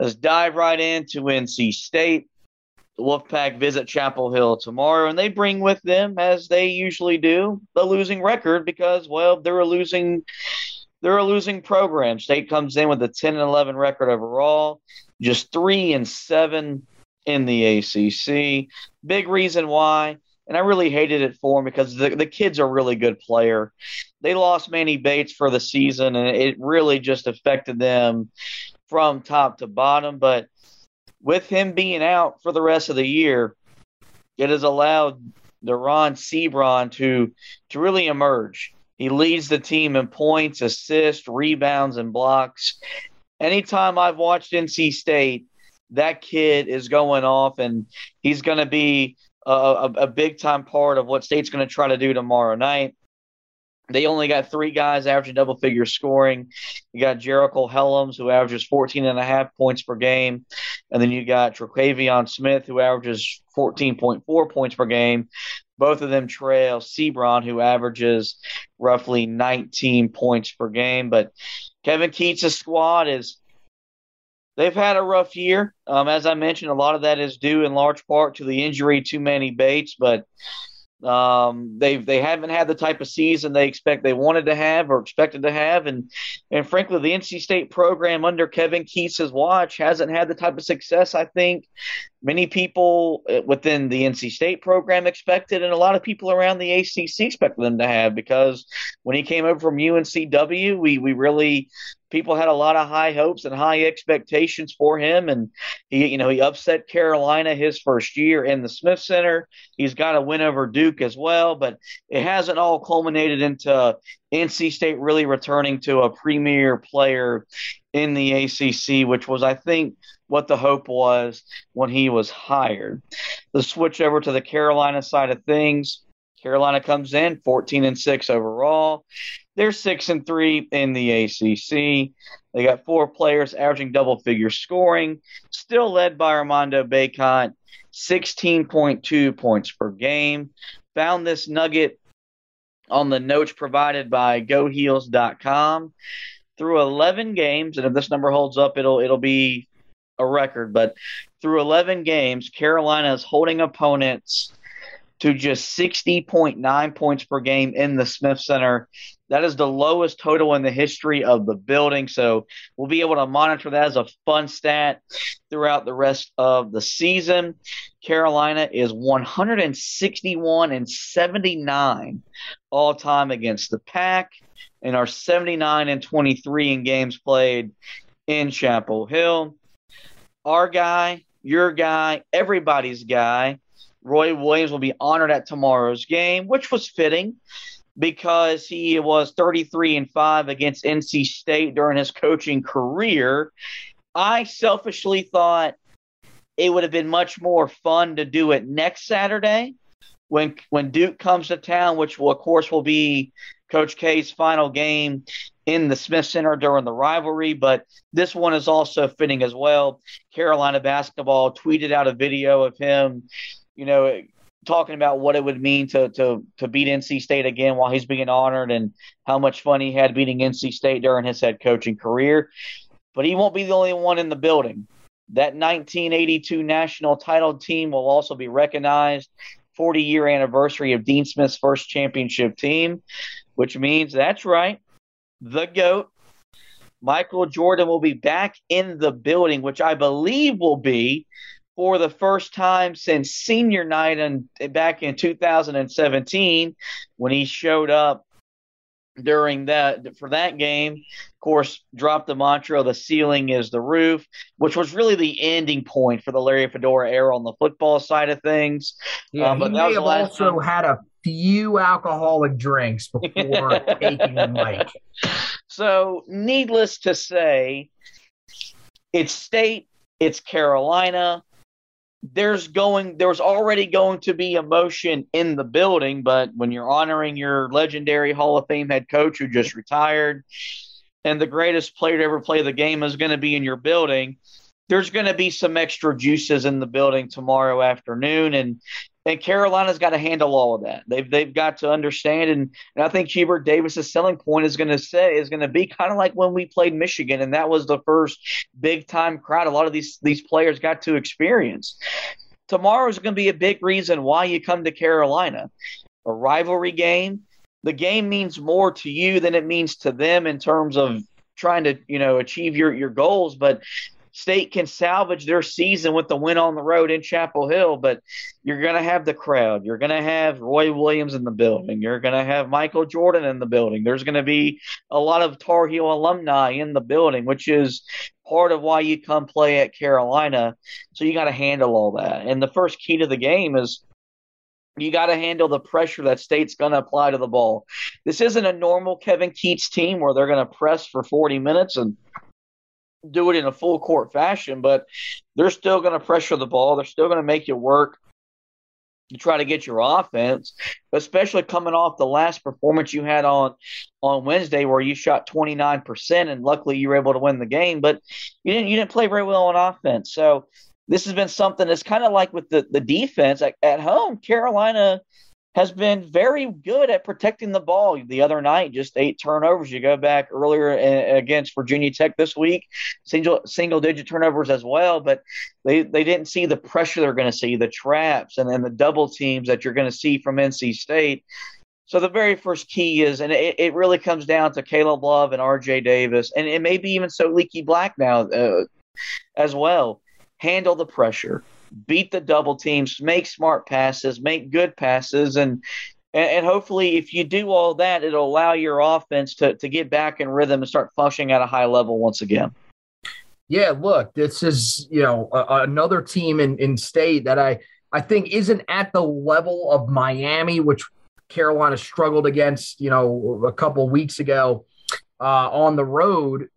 Let's dive right into NC State. The Wolfpack visit Chapel Hill tomorrow, and they bring with them, as they usually do, the losing record because, well, they're a losing they're a losing program. State comes in with a 10 and 11 record overall, just three and seven in the ACC. Big reason why, and I really hated it for them because the, the kid's a really good player. They lost Manny Bates for the season, and it really just affected them from top to bottom. But with him being out for the rest of the year, it has allowed Dereon Seabron to to really emerge. He leads the team in points, assists, rebounds, and blocks. Anytime I've watched NC State, that kid is going off, and he's going to be a, a, a big time part of what State's going to try to do tomorrow night. They only got three guys averaging double figure scoring. You got Jericho Hellems, who averages 14 and a half points per game. And then you got Terquavion Smith, who averages 14.4 points per game. Both of them trail Seabron, who averages roughly 19 points per game. But Kevin Keatts' squad is they've had a rough year. Um, as I mentioned, a lot of that is due in large part to the injury to Manny Bates, but um, they've they haven't had the type of season they expect they wanted to have or expected to have, and and frankly, the NC State program under Kevin Keatts' watch hasn't had the type of success I think many people uh, within the NC State program expected, and a lot of people around the ACC expected them to have because when he came over from UNCW, we we really people had a lot of high hopes and high expectations for him. And he you know he upset Carolina his first year in the Smith Center. He's got a win over Duke as well but it hasn't all culminated into NC State really returning to a premier player in the ACC, which was, I think, what the hope was when he was hired. The switch over to the Carolina side of things. Carolina comes in 14 and 6 overall. They're 6 and 3 in the ACC. They got four players averaging double figure scoring, still led by Armando Bacot, 16.2 points per game. Found this nugget on the notes provided by goheels.com. Through 11 games, and if this number holds up, it'll it'll be a record, but through 11 games, Carolina is holding opponents to just 60.9 points per game in the Smith Center. That is the lowest total in the history of the building. So we'll be able to monitor that as a fun stat throughout the rest of the season. Carolina is 161 and 79 all time against the Pack and are 79 and 23 in games played in Chapel Hill. Our guy, your guy, everybody's guy, Roy Williams will be honored at tomorrow's game, which was fitting because he was 33 and 5 against NC State during his coaching career. I selfishly thought it would have been much more fun to do it next Saturday when when Duke comes to town, which will of course will be Coach K's final game in the Smith Center during the rivalry, but this one is also fitting as well. Carolina basketball tweeted out a video of him you know, talking about what it would mean to to to beat NC State again while he's being honored and how much fun he had beating NC State during his head coaching career. But he won't be the only one in the building. That 1982 national title team will also be recognized. 40 year anniversary of Dean Smith's first championship team, which means that's right, the GOAT. Michael Jordan will be back in the building, which I believe will be for the first time since senior night and back in 2017 when he showed up during that for that game of course dropped the mantra the ceiling is the roof which was really the ending point for the larry fedora era on the football side of things yeah um, but he may have also time. had a few alcoholic drinks before taking the mic so needless to say it's state it's carolina there's going there's already going to be emotion in the building but when you're honoring your legendary hall of fame head coach who just retired and the greatest player to ever play the game is going to be in your building there's going to be some extra juices in the building tomorrow afternoon. And and Carolina's got to handle all of that. They've they've got to understand, and, and I think Hubert Davis's selling point is going to say is going to be kind of like when we played Michigan, and that was the first big time crowd. A lot of these these players got to experience. Tomorrow is going to be a big reason why you come to Carolina, a rivalry game. The game means more to you than it means to them in terms of trying to you know achieve your your goals, but State can salvage their season with the win on the road in Chapel Hill, but you're going to have the crowd. You're going to have Roy Williams in the building. You're going to have Michael Jordan in the building. There's going to be a lot of Tar Heel alumni in the building, which is part of why you come play at Carolina. So you got to handle all that. And the first key to the game is you got to handle the pressure that state's going to apply to the ball. This isn't a normal Kevin Keatts team where they're going to press for 40 minutes and do it in a full court fashion, but they're still going to pressure the ball. They're still going to make you work to try to get your offense, especially coming off the last performance you had on on Wednesday where you shot 29% and luckily you were able to win the game, but you didn't you didn't play very well on offense. So this has been something that's kind of like with the, the defense at, at home. Carolina has been very good at protecting the ball. The other night, just eight turnovers. You go back earlier against Virginia Tech this week, single single digit turnovers as well. But they they didn't see the pressure they're going to see, the traps, and then the double teams that you're going to see from NC State. So the very first key is, and it, it really comes down to Caleb Love and R.J. Davis, and it may be even so Leaky Black now uh, as well. Handle the pressure beat the double teams, make smart passes, make good passes, and and, hopefully, if you do all that, it'll allow your offense to, to get back in rhythm and start functioning at a high level once again. Yeah, look, this is you know another team in, in state that I I think isn't at the level of Miami, which Carolina struggled against, you know, a couple weeks ago uh, on the road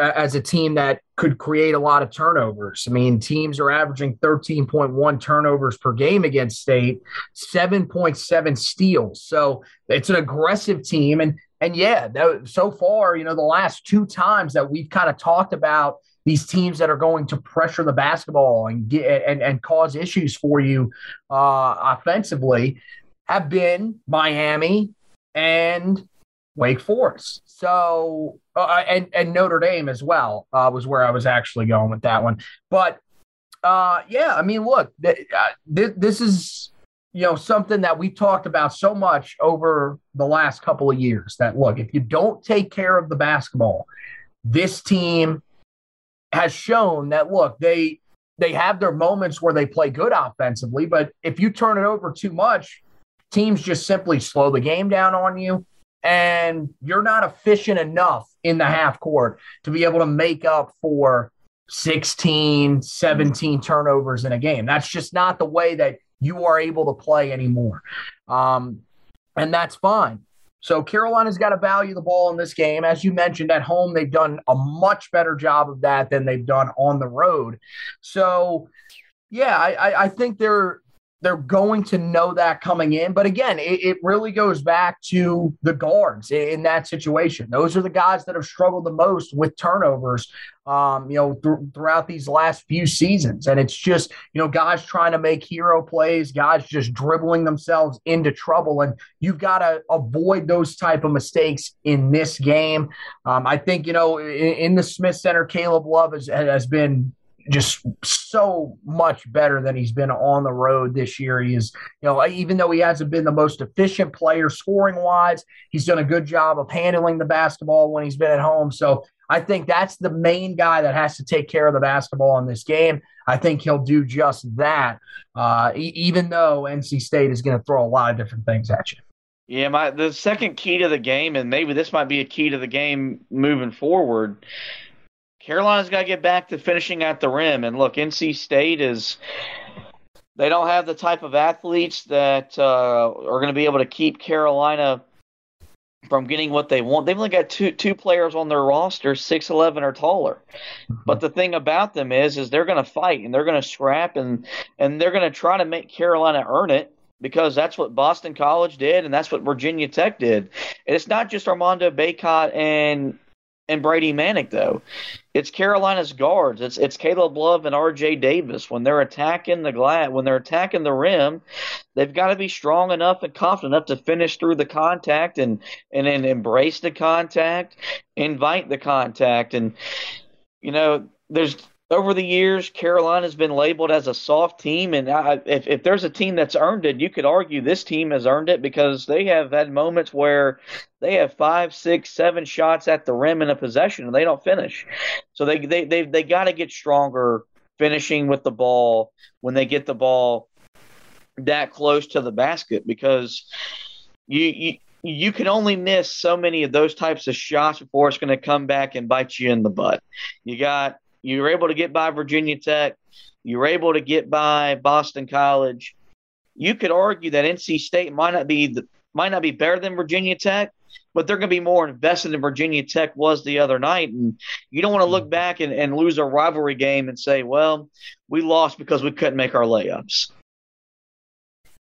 as a team that could create a lot of turnovers. I mean, teams are averaging 13.1 turnovers per game against State, 7.7 steals. So it's an aggressive team. And and yeah, so far, you know, the last two times that we've kind of talked about these teams that are going to pressure the basketball and get and, and cause issues for you uh, offensively have been Miami and Wake Forest. So uh, and and Notre Dame as well uh, was where I was actually going with that one. But uh, yeah, I mean, look, th- uh, th- this is you know something that we talked about so much over the last couple of years. That look, if you don't take care of the basketball, this team has shown that look they they have their moments where they play good offensively, but if you turn it over too much, teams just simply slow the game down on you and you're not efficient enough in the half court to be able to make up for 16, 17 turnovers in a game. That's just not the way that you are able to play anymore. Um, and that's fine. So Carolina's got to value the ball in this game. As you mentioned, at home, they've done a much better job of that than they've done on the road. So, yeah, I, I think they're they're going to know that coming in. But again, it, it, really goes back to the guards in that situation. Those are the guys that have struggled the most with turnovers, um, you know, th- throughout these last few seasons. And it's just, you know, guys trying to make hero plays, guys just dribbling themselves into trouble. And you've got to avoid those type of mistakes in this game. Um, I think, you know, in, in the Smith Center, Caleb Love has, has been just so much better than he's been on the road this year. He is, you know, even though he hasn't been the most efficient player scoring wise, he's done a good job of handling the basketball when he's been at home. So I think that's the main guy that has to take care of the basketball in this game. I think he'll do just that, uh, even though NC State is going to throw a lot of different things at you. Yeah, my the second key to the game, and maybe this might be a key to the game moving forward, Carolina's got to get back to finishing at the rim. And look, NC State is they don't have the type of athletes that uh, are going to be able to keep Carolina from getting what they want. They've only got two two players on their roster, six eleven or taller. Mm-hmm. But the thing about them is, is they're going to fight and they're going to scrap and and they're going to try to make Carolina earn it because that's what Boston College did and that's what Virginia Tech did. And it's not just Armando Bacot and and Brady Manek though. It's Carolina's guards. It's it's Caleb Love and R.J. Davis when they're attacking the glass when they're attacking the rim. They've got to be strong enough and confident enough to finish through the contact and and then embrace the contact, invite the contact, and you know there's over the years, Carolina's been labeled as a soft team, and I, if if there's a team that's earned it, you could argue this team has earned it because they have had moments where they have five, six, seven shots at the rim in a possession and they don't finish. So they they they they got to get stronger finishing with the ball when they get the ball that close to the basket because you you you can only miss so many of those types of shots before it's going to come back and bite you in the butt. You got you were able to get by Virginia Tech. You were able to get by Boston College. You could argue that NC State might not be the, might not be better than Virginia Tech, but they're going to be more invested than Virginia Tech was the other night. And you don't want to look mm-hmm. back and, and lose a rivalry game and say, well, we lost because we couldn't make our layups.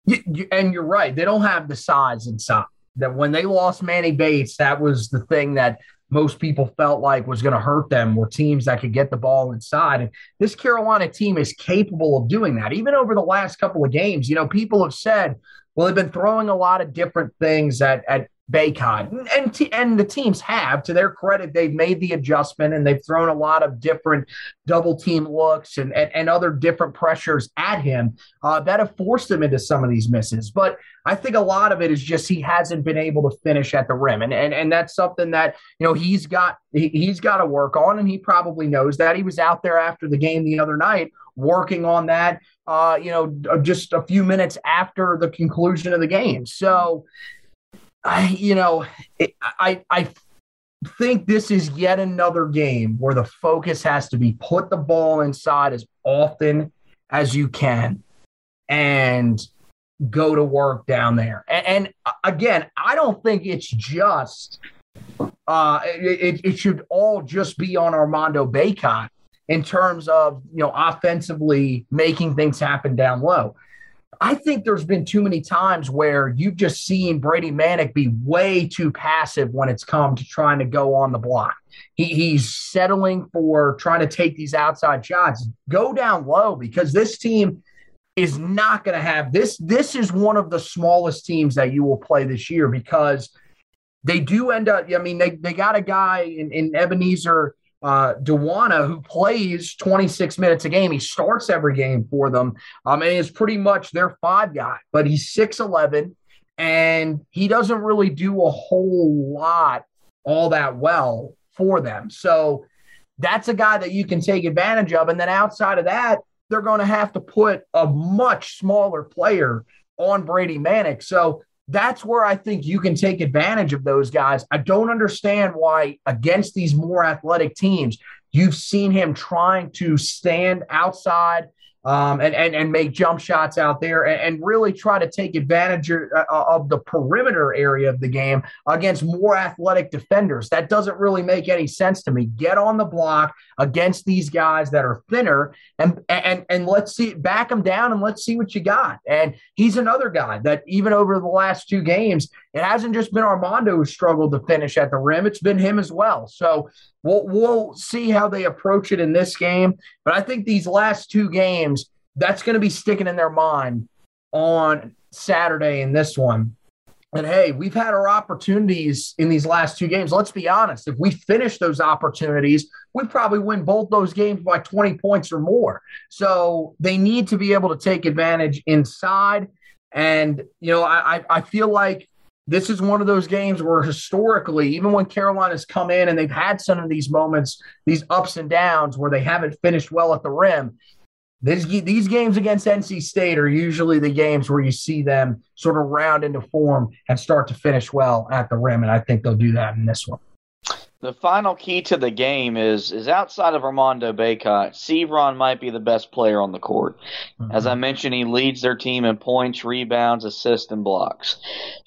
You, you, and you're right. They don't have the size inside. That when they lost Manny Bates, that was the thing that most people felt like was going to hurt them were teams that could get the ball inside. And this Carolina team is capable of doing that. Even over the last couple of games, you know, people have said, well, they've been throwing a lot of different things at, at Bacot. And, t- and the teams have, to their credit, they've made the adjustment and they've thrown a lot of different double team looks and, and, and other different pressures at him uh, that have forced him into some of these misses. But I think a lot of it is just he hasn't been able to finish at the rim. And, and, and that's something that, you know, he's got, he, he's got to work on. And he probably knows that. He was out there after the game the other night working on that, uh, you know, just a few minutes after the conclusion of the game. So, I, you know, it, I, I think this is yet another game where the focus has to be put the ball inside as often as you can and go to work down there. And, and again, I don't think it's just uh, it, it should all just be on Armando Bacot in terms of you know offensively making things happen down low. I think there's been too many times where you've just seen Brady Manek be way too passive when it's come to trying to go on the block. He, he's settling for trying to take these outside shots. Go down low because this team is not going to have this. This is one of the smallest teams that you will play this year because they do end up. I mean, they, they got a guy in, in Ebenezer uh, Dowuona, who plays 26 minutes a game. He starts every game for them. Um, and is pretty much their five guy, but he's 6'11 and he doesn't really do a whole lot all that well for them. So that's a guy that you can take advantage of. And then outside of that, they're going to have to put a much smaller player on Brady Manek. So that's where I think you can take advantage of those guys. I don't understand why, against these more athletic teams, you've seen him trying to stand outside um, and, and, and make jump shots out there and, and really try to take advantage of, uh, of the perimeter area of the game against more athletic defenders. That doesn't really make any sense to me. Get on the block against these guys that are thinner and and and let's see back them down and let's see what you got. And he's another guy that even over the last two games, it hasn't just been Armando who struggled to finish at the rim. It's been him as well. So we'll we'll see how they approach it in this game. But I think these last two games, that's going to be sticking in their mind on Saturday in this one. And hey, we've had our opportunities in these last two games. Let's be honest. If we finish those opportunities, we probably win both those games by 20 points or more. So they need to be able to take advantage inside. And, you know, I, I feel like this is one of those games where historically, even when Carolina's come in and they've had some of these moments, these ups and downs where they haven't finished well at the rim, this, these games against NC State are usually the games where you see them sort of round into form and start to finish well at the rim, and I think they'll do that in this one. The final key to the game is is outside of Armando Bacot, Seabron might be the best player on the court. Mm-hmm. As I mentioned, he leads their team in points, rebounds, assists, and blocks.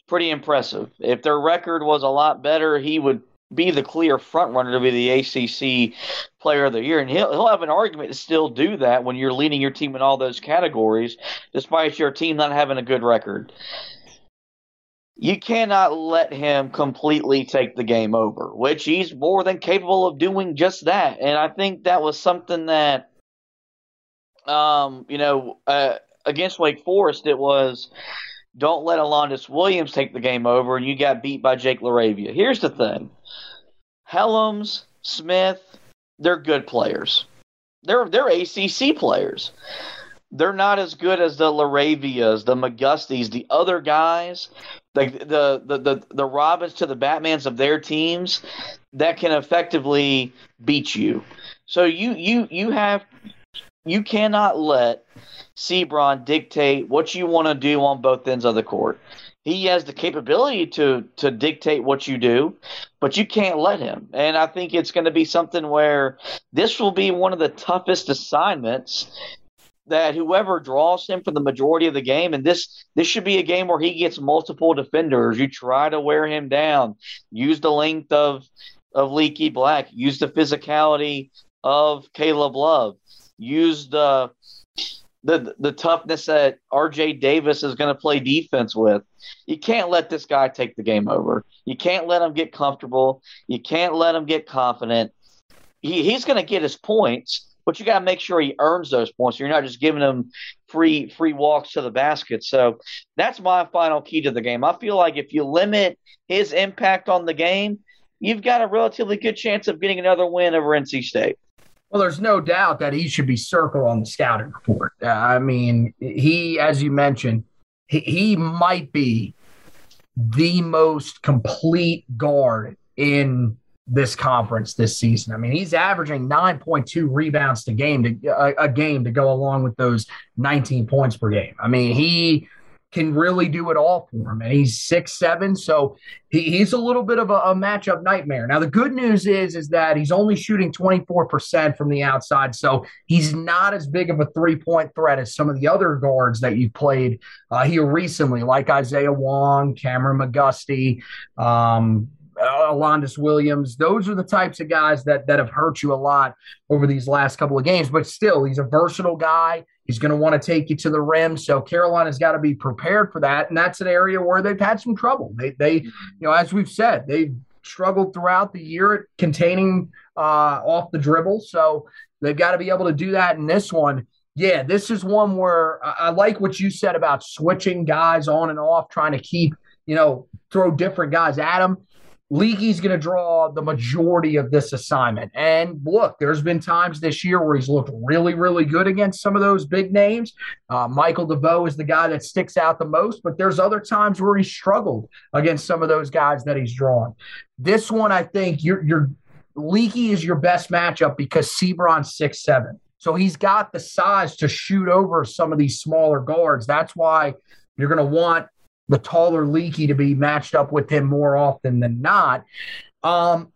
Pretty impressive. If their record was a lot better, he would be the clear front runner to be the ACC Player of the Year, and he'll he'll have an argument to still do that when you're leading your team in all those categories, despite your team not having a good record you cannot let him completely take the game over, which he's more than capable of doing just that. And I think that was something that, um, you know, uh, against Wake Forest, it was don't let Alondes Williams take the game over, and you got beat by Jake LaRavia. Here's the thing Hellems, Smith, they're good players. They're, they're ACC players they're not as good as the Laravias, the McGusties, the other guys like the, the the the Robins to the Batmans of their teams that can effectively beat you. So you you you have you cannot let Seabron dictate what you want to do on both ends of the court. He has the capability to to dictate what you do, but you can't let him. And I think it's going to be something where this will be one of the toughest assignments that whoever draws him for the majority of the game, and this this should be a game where he gets multiple defenders. You try to wear him down, use the length of of Leaky Black, use the physicality of Caleb Love, use the the the toughness that RJ Davis is going to play defense with. You can't let this guy take the game over. You can't let him get comfortable. You can't let him get confident. He, he's going to get his points but you got to make sure he earns those points. You're not just giving him free free walks to the basket. So that's my final key to the game. I feel like if you limit his impact on the game, you've got a relatively good chance of getting another win over NC State. Well, there's no doubt that he should be circled on the scouting report. Uh, I mean, he, as you mentioned, he, he might be the most complete guard in this conference this season. I mean, he's averaging 9.2 rebounds to game to a, a, game to go along with those 19 points per game. I mean, he can really do it all for him. And he's six seven, so he, he's a little bit of a, a, matchup nightmare. Now the good news is is that he's only shooting 24% from the outside, so he's not as big of a three point threat as some of the other guards that you've played uh, here recently, like Isaiah Wong, Cameron McGusty, um, Alondes Williams. Those are the types of guys that that have hurt you a lot over these last couple of games. But still, he's a versatile guy. He's going to want to take you to the rim. So Carolina's got to be prepared for that, and that's an area where they've had some trouble. They, they, you know, as we've said, they've struggled throughout the year at containing uh, off the dribble. So they've got to be able to do that in this one. Yeah, this is one where I, I like what you said about switching guys on and off, trying to keep, you know, throw different guys at them. Leaky's going to draw the majority of this assignment. And look, there's been times this year where he's looked really, really good against some of those big names. Uh, Michael DeVoe is the guy that sticks out the most, but there's other times where he struggled against some of those guys that he's drawn. This one, I think you're, you're Leaky is your best matchup because Seabron's six seven. So he's got the size to shoot over some of these smaller guards. That's why you're going to want the taller Leaky to be matched up with him more often than not. Um,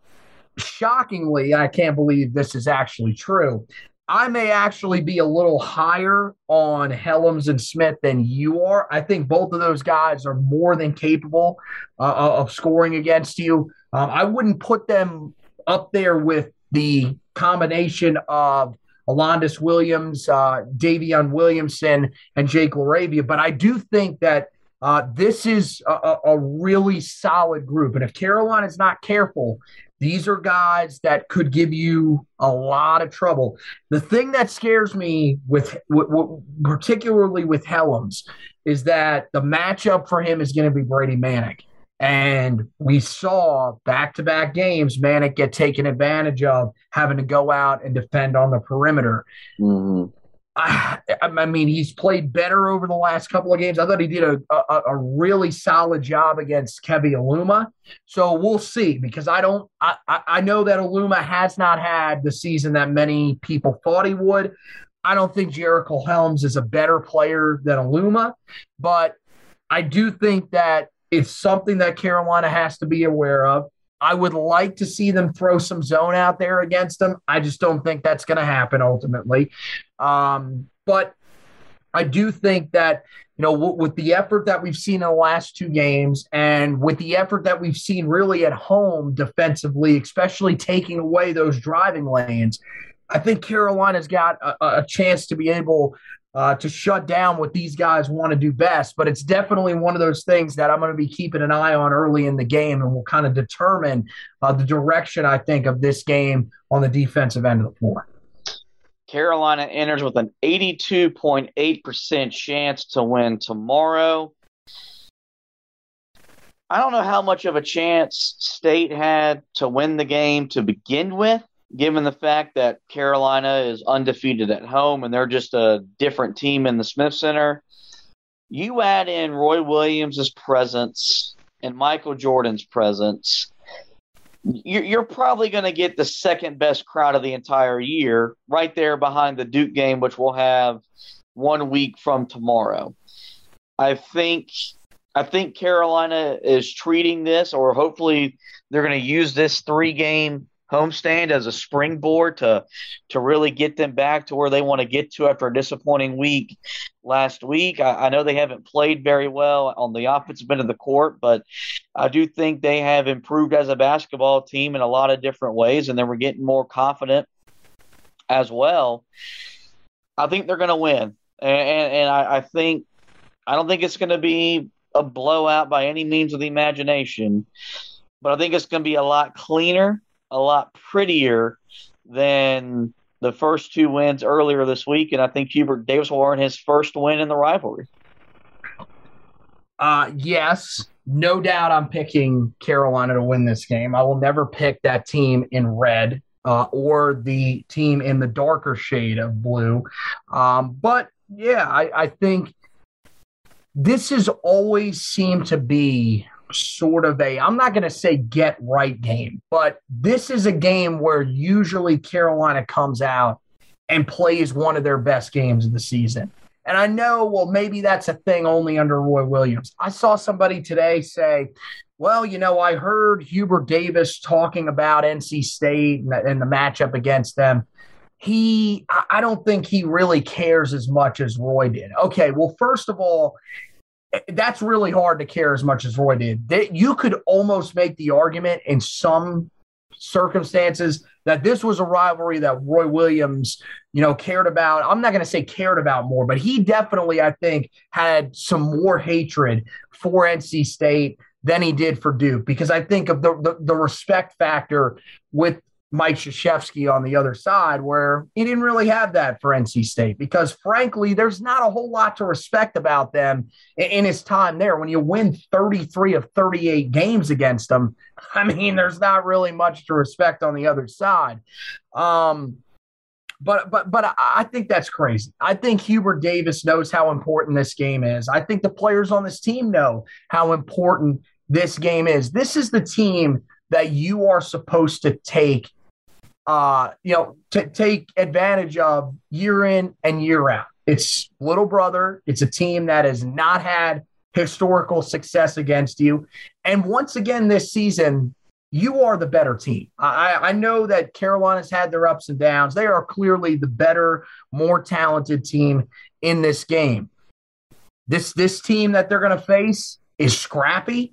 shockingly, I can't believe this is actually true. I may actually be a little higher on Hellems and Smith than you are. I think both of those guys are more than capable uh, of scoring against you. Um, I wouldn't put them up there with the combination of Alondes Williams, uh, Daivien Williamson, and Jake LaRavia, but I do think that uh, this is a, a, really solid group. And if Carolina is not careful, these are guys that could give you a lot of trouble. The thing that scares me with, with, with particularly with Hellems is that the matchup for him is going to be Brady Manek. And we saw back to back games, Manek get taken advantage of having to go out and defend on the perimeter. Mm-hmm. I, I, mean, he's played better over the last couple of games. I thought he did a, a, a really solid job against Keve Aluma. So we'll see because I don't, I, I know that Aluma has not had the season that many people thought he would. I don't think Jericho Hellems is a better player than Aluma, but I do think that it's something that Carolina has to be aware of. I would like to see them throw some zone out there against them. I just don't think that's going to happen ultimately. Um, but I do think that, you know, w- with the effort that we've seen in the last two games and with the effort that we've seen really at home defensively, especially taking away those driving lanes, I think Carolina's got a, a chance to be able uh, to shut down what these guys want to do best. But it's definitely one of those things that I'm going to be keeping an eye on early in the game and will kind of determine uh, the direction, I think, of this game on the defensive end of the floor. Carolina enters with an 82.8% chance to win tomorrow. I don't know how much of a chance State had to win the game to begin with given the fact that Carolina is undefeated at home and they're just a different team in the Smith Center, you add in Roy Williams' presence and Michael Jordan's presence, you're probably going to get the second best crowd of the entire year right there behind the Duke game, which we'll have one week from tomorrow. I think I think Carolina is treating this, or hopefully they're going to use this three game homestand as a springboard to to really get them back to where they want to get to after a disappointing week last week. I, I, know they haven't played very well on the offensive end of the court, but I do think they have improved as a basketball team in a lot of different ways, and then we're getting more confident as well. I think they're going to win, and, and, and I, I think I don't think it's going to be a blowout by any means of the imagination, but I think it's going to be a lot cleaner a lot prettier than the first two wins earlier this week, and I think Hubert Davis will earn his first win in the rivalry. Uh, yes, no doubt I'm picking Carolina to win this game. I will never pick that team in red uh, or the team in the darker shade of blue. Um, but yeah, I, I think this has always seemed to be sort of a, I'm not going to say get right game, but this is a game where usually Carolina comes out and plays one of their best games of the season. And I know, well, maybe that's a thing only under Roy Williams. I saw somebody today say, well, you know, I heard Hubert Davis talking about NC State and the, and the matchup against them. He, I don't think he really cares as much as Roy did. Okay, well, first of all, that's really hard to care as much as Roy did. You could almost make the argument in some circumstances that this was a rivalry that Roy Williams, you know, cared about. I'm not going to say cared about more, but he definitely, I think, had some more hatred for NC State than he did for Duke because I think of the the, the respect factor with Mike Krzyzewski on the other side, where he didn't really have that for NC State because, frankly, there's not a whole lot to respect about them in, in, his time there. When you win 33 of 38 games against them, I mean, there's not really much to respect on the other side. Um, but but but I think that's crazy. I think Hubert Davis knows how important this game is. I think the players on this team know how important this game is. This is the team that you are supposed to take uh, you know, to take advantage of year in and year out. It's little brother. It's a team that has not had historical success against you. And once again this season, you are the better team. I, I know that Carolina's had their ups and downs. They are clearly the better, more talented team in this game. This this team that they're going to face is scrappy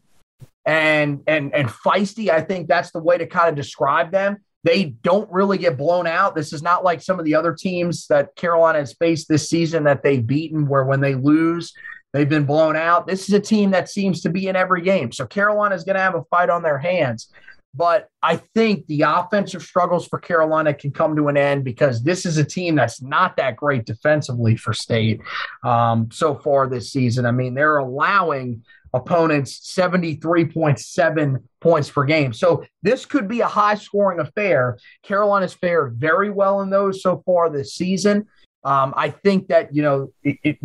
and and and feisty. I think that's the way to kind of describe them. They don't really get blown out. This is not like some of the other teams that Carolina has faced this season that they've beaten, where when they lose, they've been blown out. This is a team that seems to be in every game. So Carolina is going to have a fight on their hands. But I think the offensive struggles for Carolina can come to an end because this is a team that's not that great defensively for State um, so far this season. I mean, they're allowing opponents 73.7 points per game. So this could be a high scoring affair. Carolina's fared very well in those so far this season. Um, I think that, you know, it, it,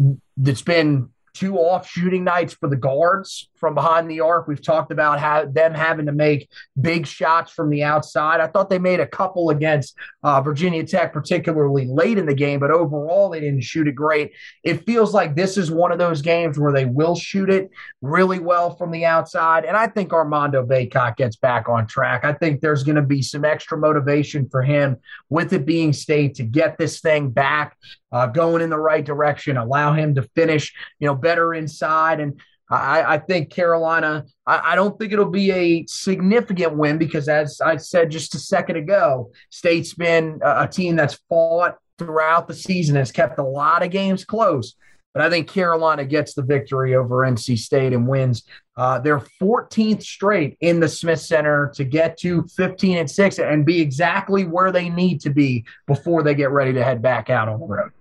it's been two off shooting nights for the guards from behind the arc. We've talked about how them having to make big shots from the outside. I thought they made a couple against uh, Virginia Tech, particularly late in the game, but overall they didn't shoot it great. It feels like this is one of those games where they will shoot it really well from the outside. And I think Armando Bacot gets back on track. I think there's going to be some extra motivation for him with it being state to get this thing back uh, going in the right direction, allow him to finish, you know, better inside. And I, I think Carolina, I, I, don't think it'll be a significant win because, as I said just a second ago, State's been a, a team that's fought throughout the season, has kept a lot of games close. But I think Carolina gets the victory over NC State and wins uh, their 14th straight in the Smith Center to get to 15 and 6 and be exactly where they need to be before they get ready to head back out on the road.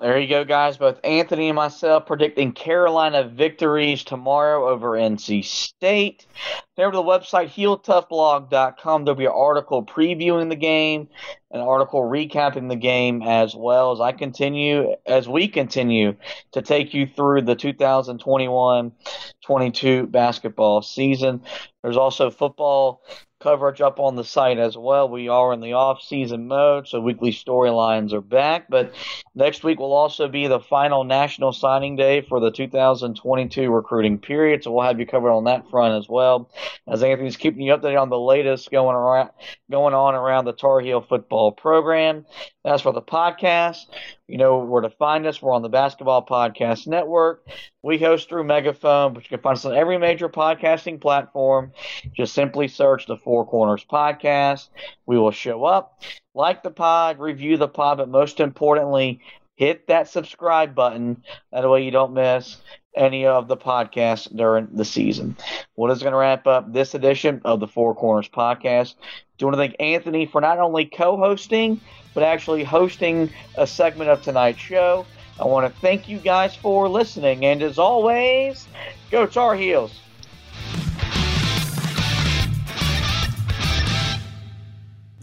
There you go, guys. Both Anthony and myself predicting Carolina victories tomorrow over NC State. Head Over to the website heeltoughblog.com. There'll be an article previewing the game, an article recapping the game, as well as I continue, as we continue to take you through the 2021-22 basketball season. There's also football coverage up on the site as well. We are in the off season mode, so weekly storylines are back. But next week will also be the final national signing day for the 2022 recruiting period. So we'll have you covered on that front as well. As Anthony's keeping you updated on the latest going around going on around the Tar Heel football program. As for the podcast, you know where to find us. We're on the Basketball Podcast Network. We host through Megaphone, but you can find us on every major podcasting platform. Just simply search the Four Corners Podcast. We will show up. Like the pod, review the pod, but most importantly, hit that subscribe button. That way you don't miss any of the podcasts during the season. What is going to wrap up this edition of the Four Corners Podcast? Do you want to thank Anthony for not only co hosting, but actually hosting a segment of tonight's show? I want to thank you guys for listening. And as always, go Tar Heels.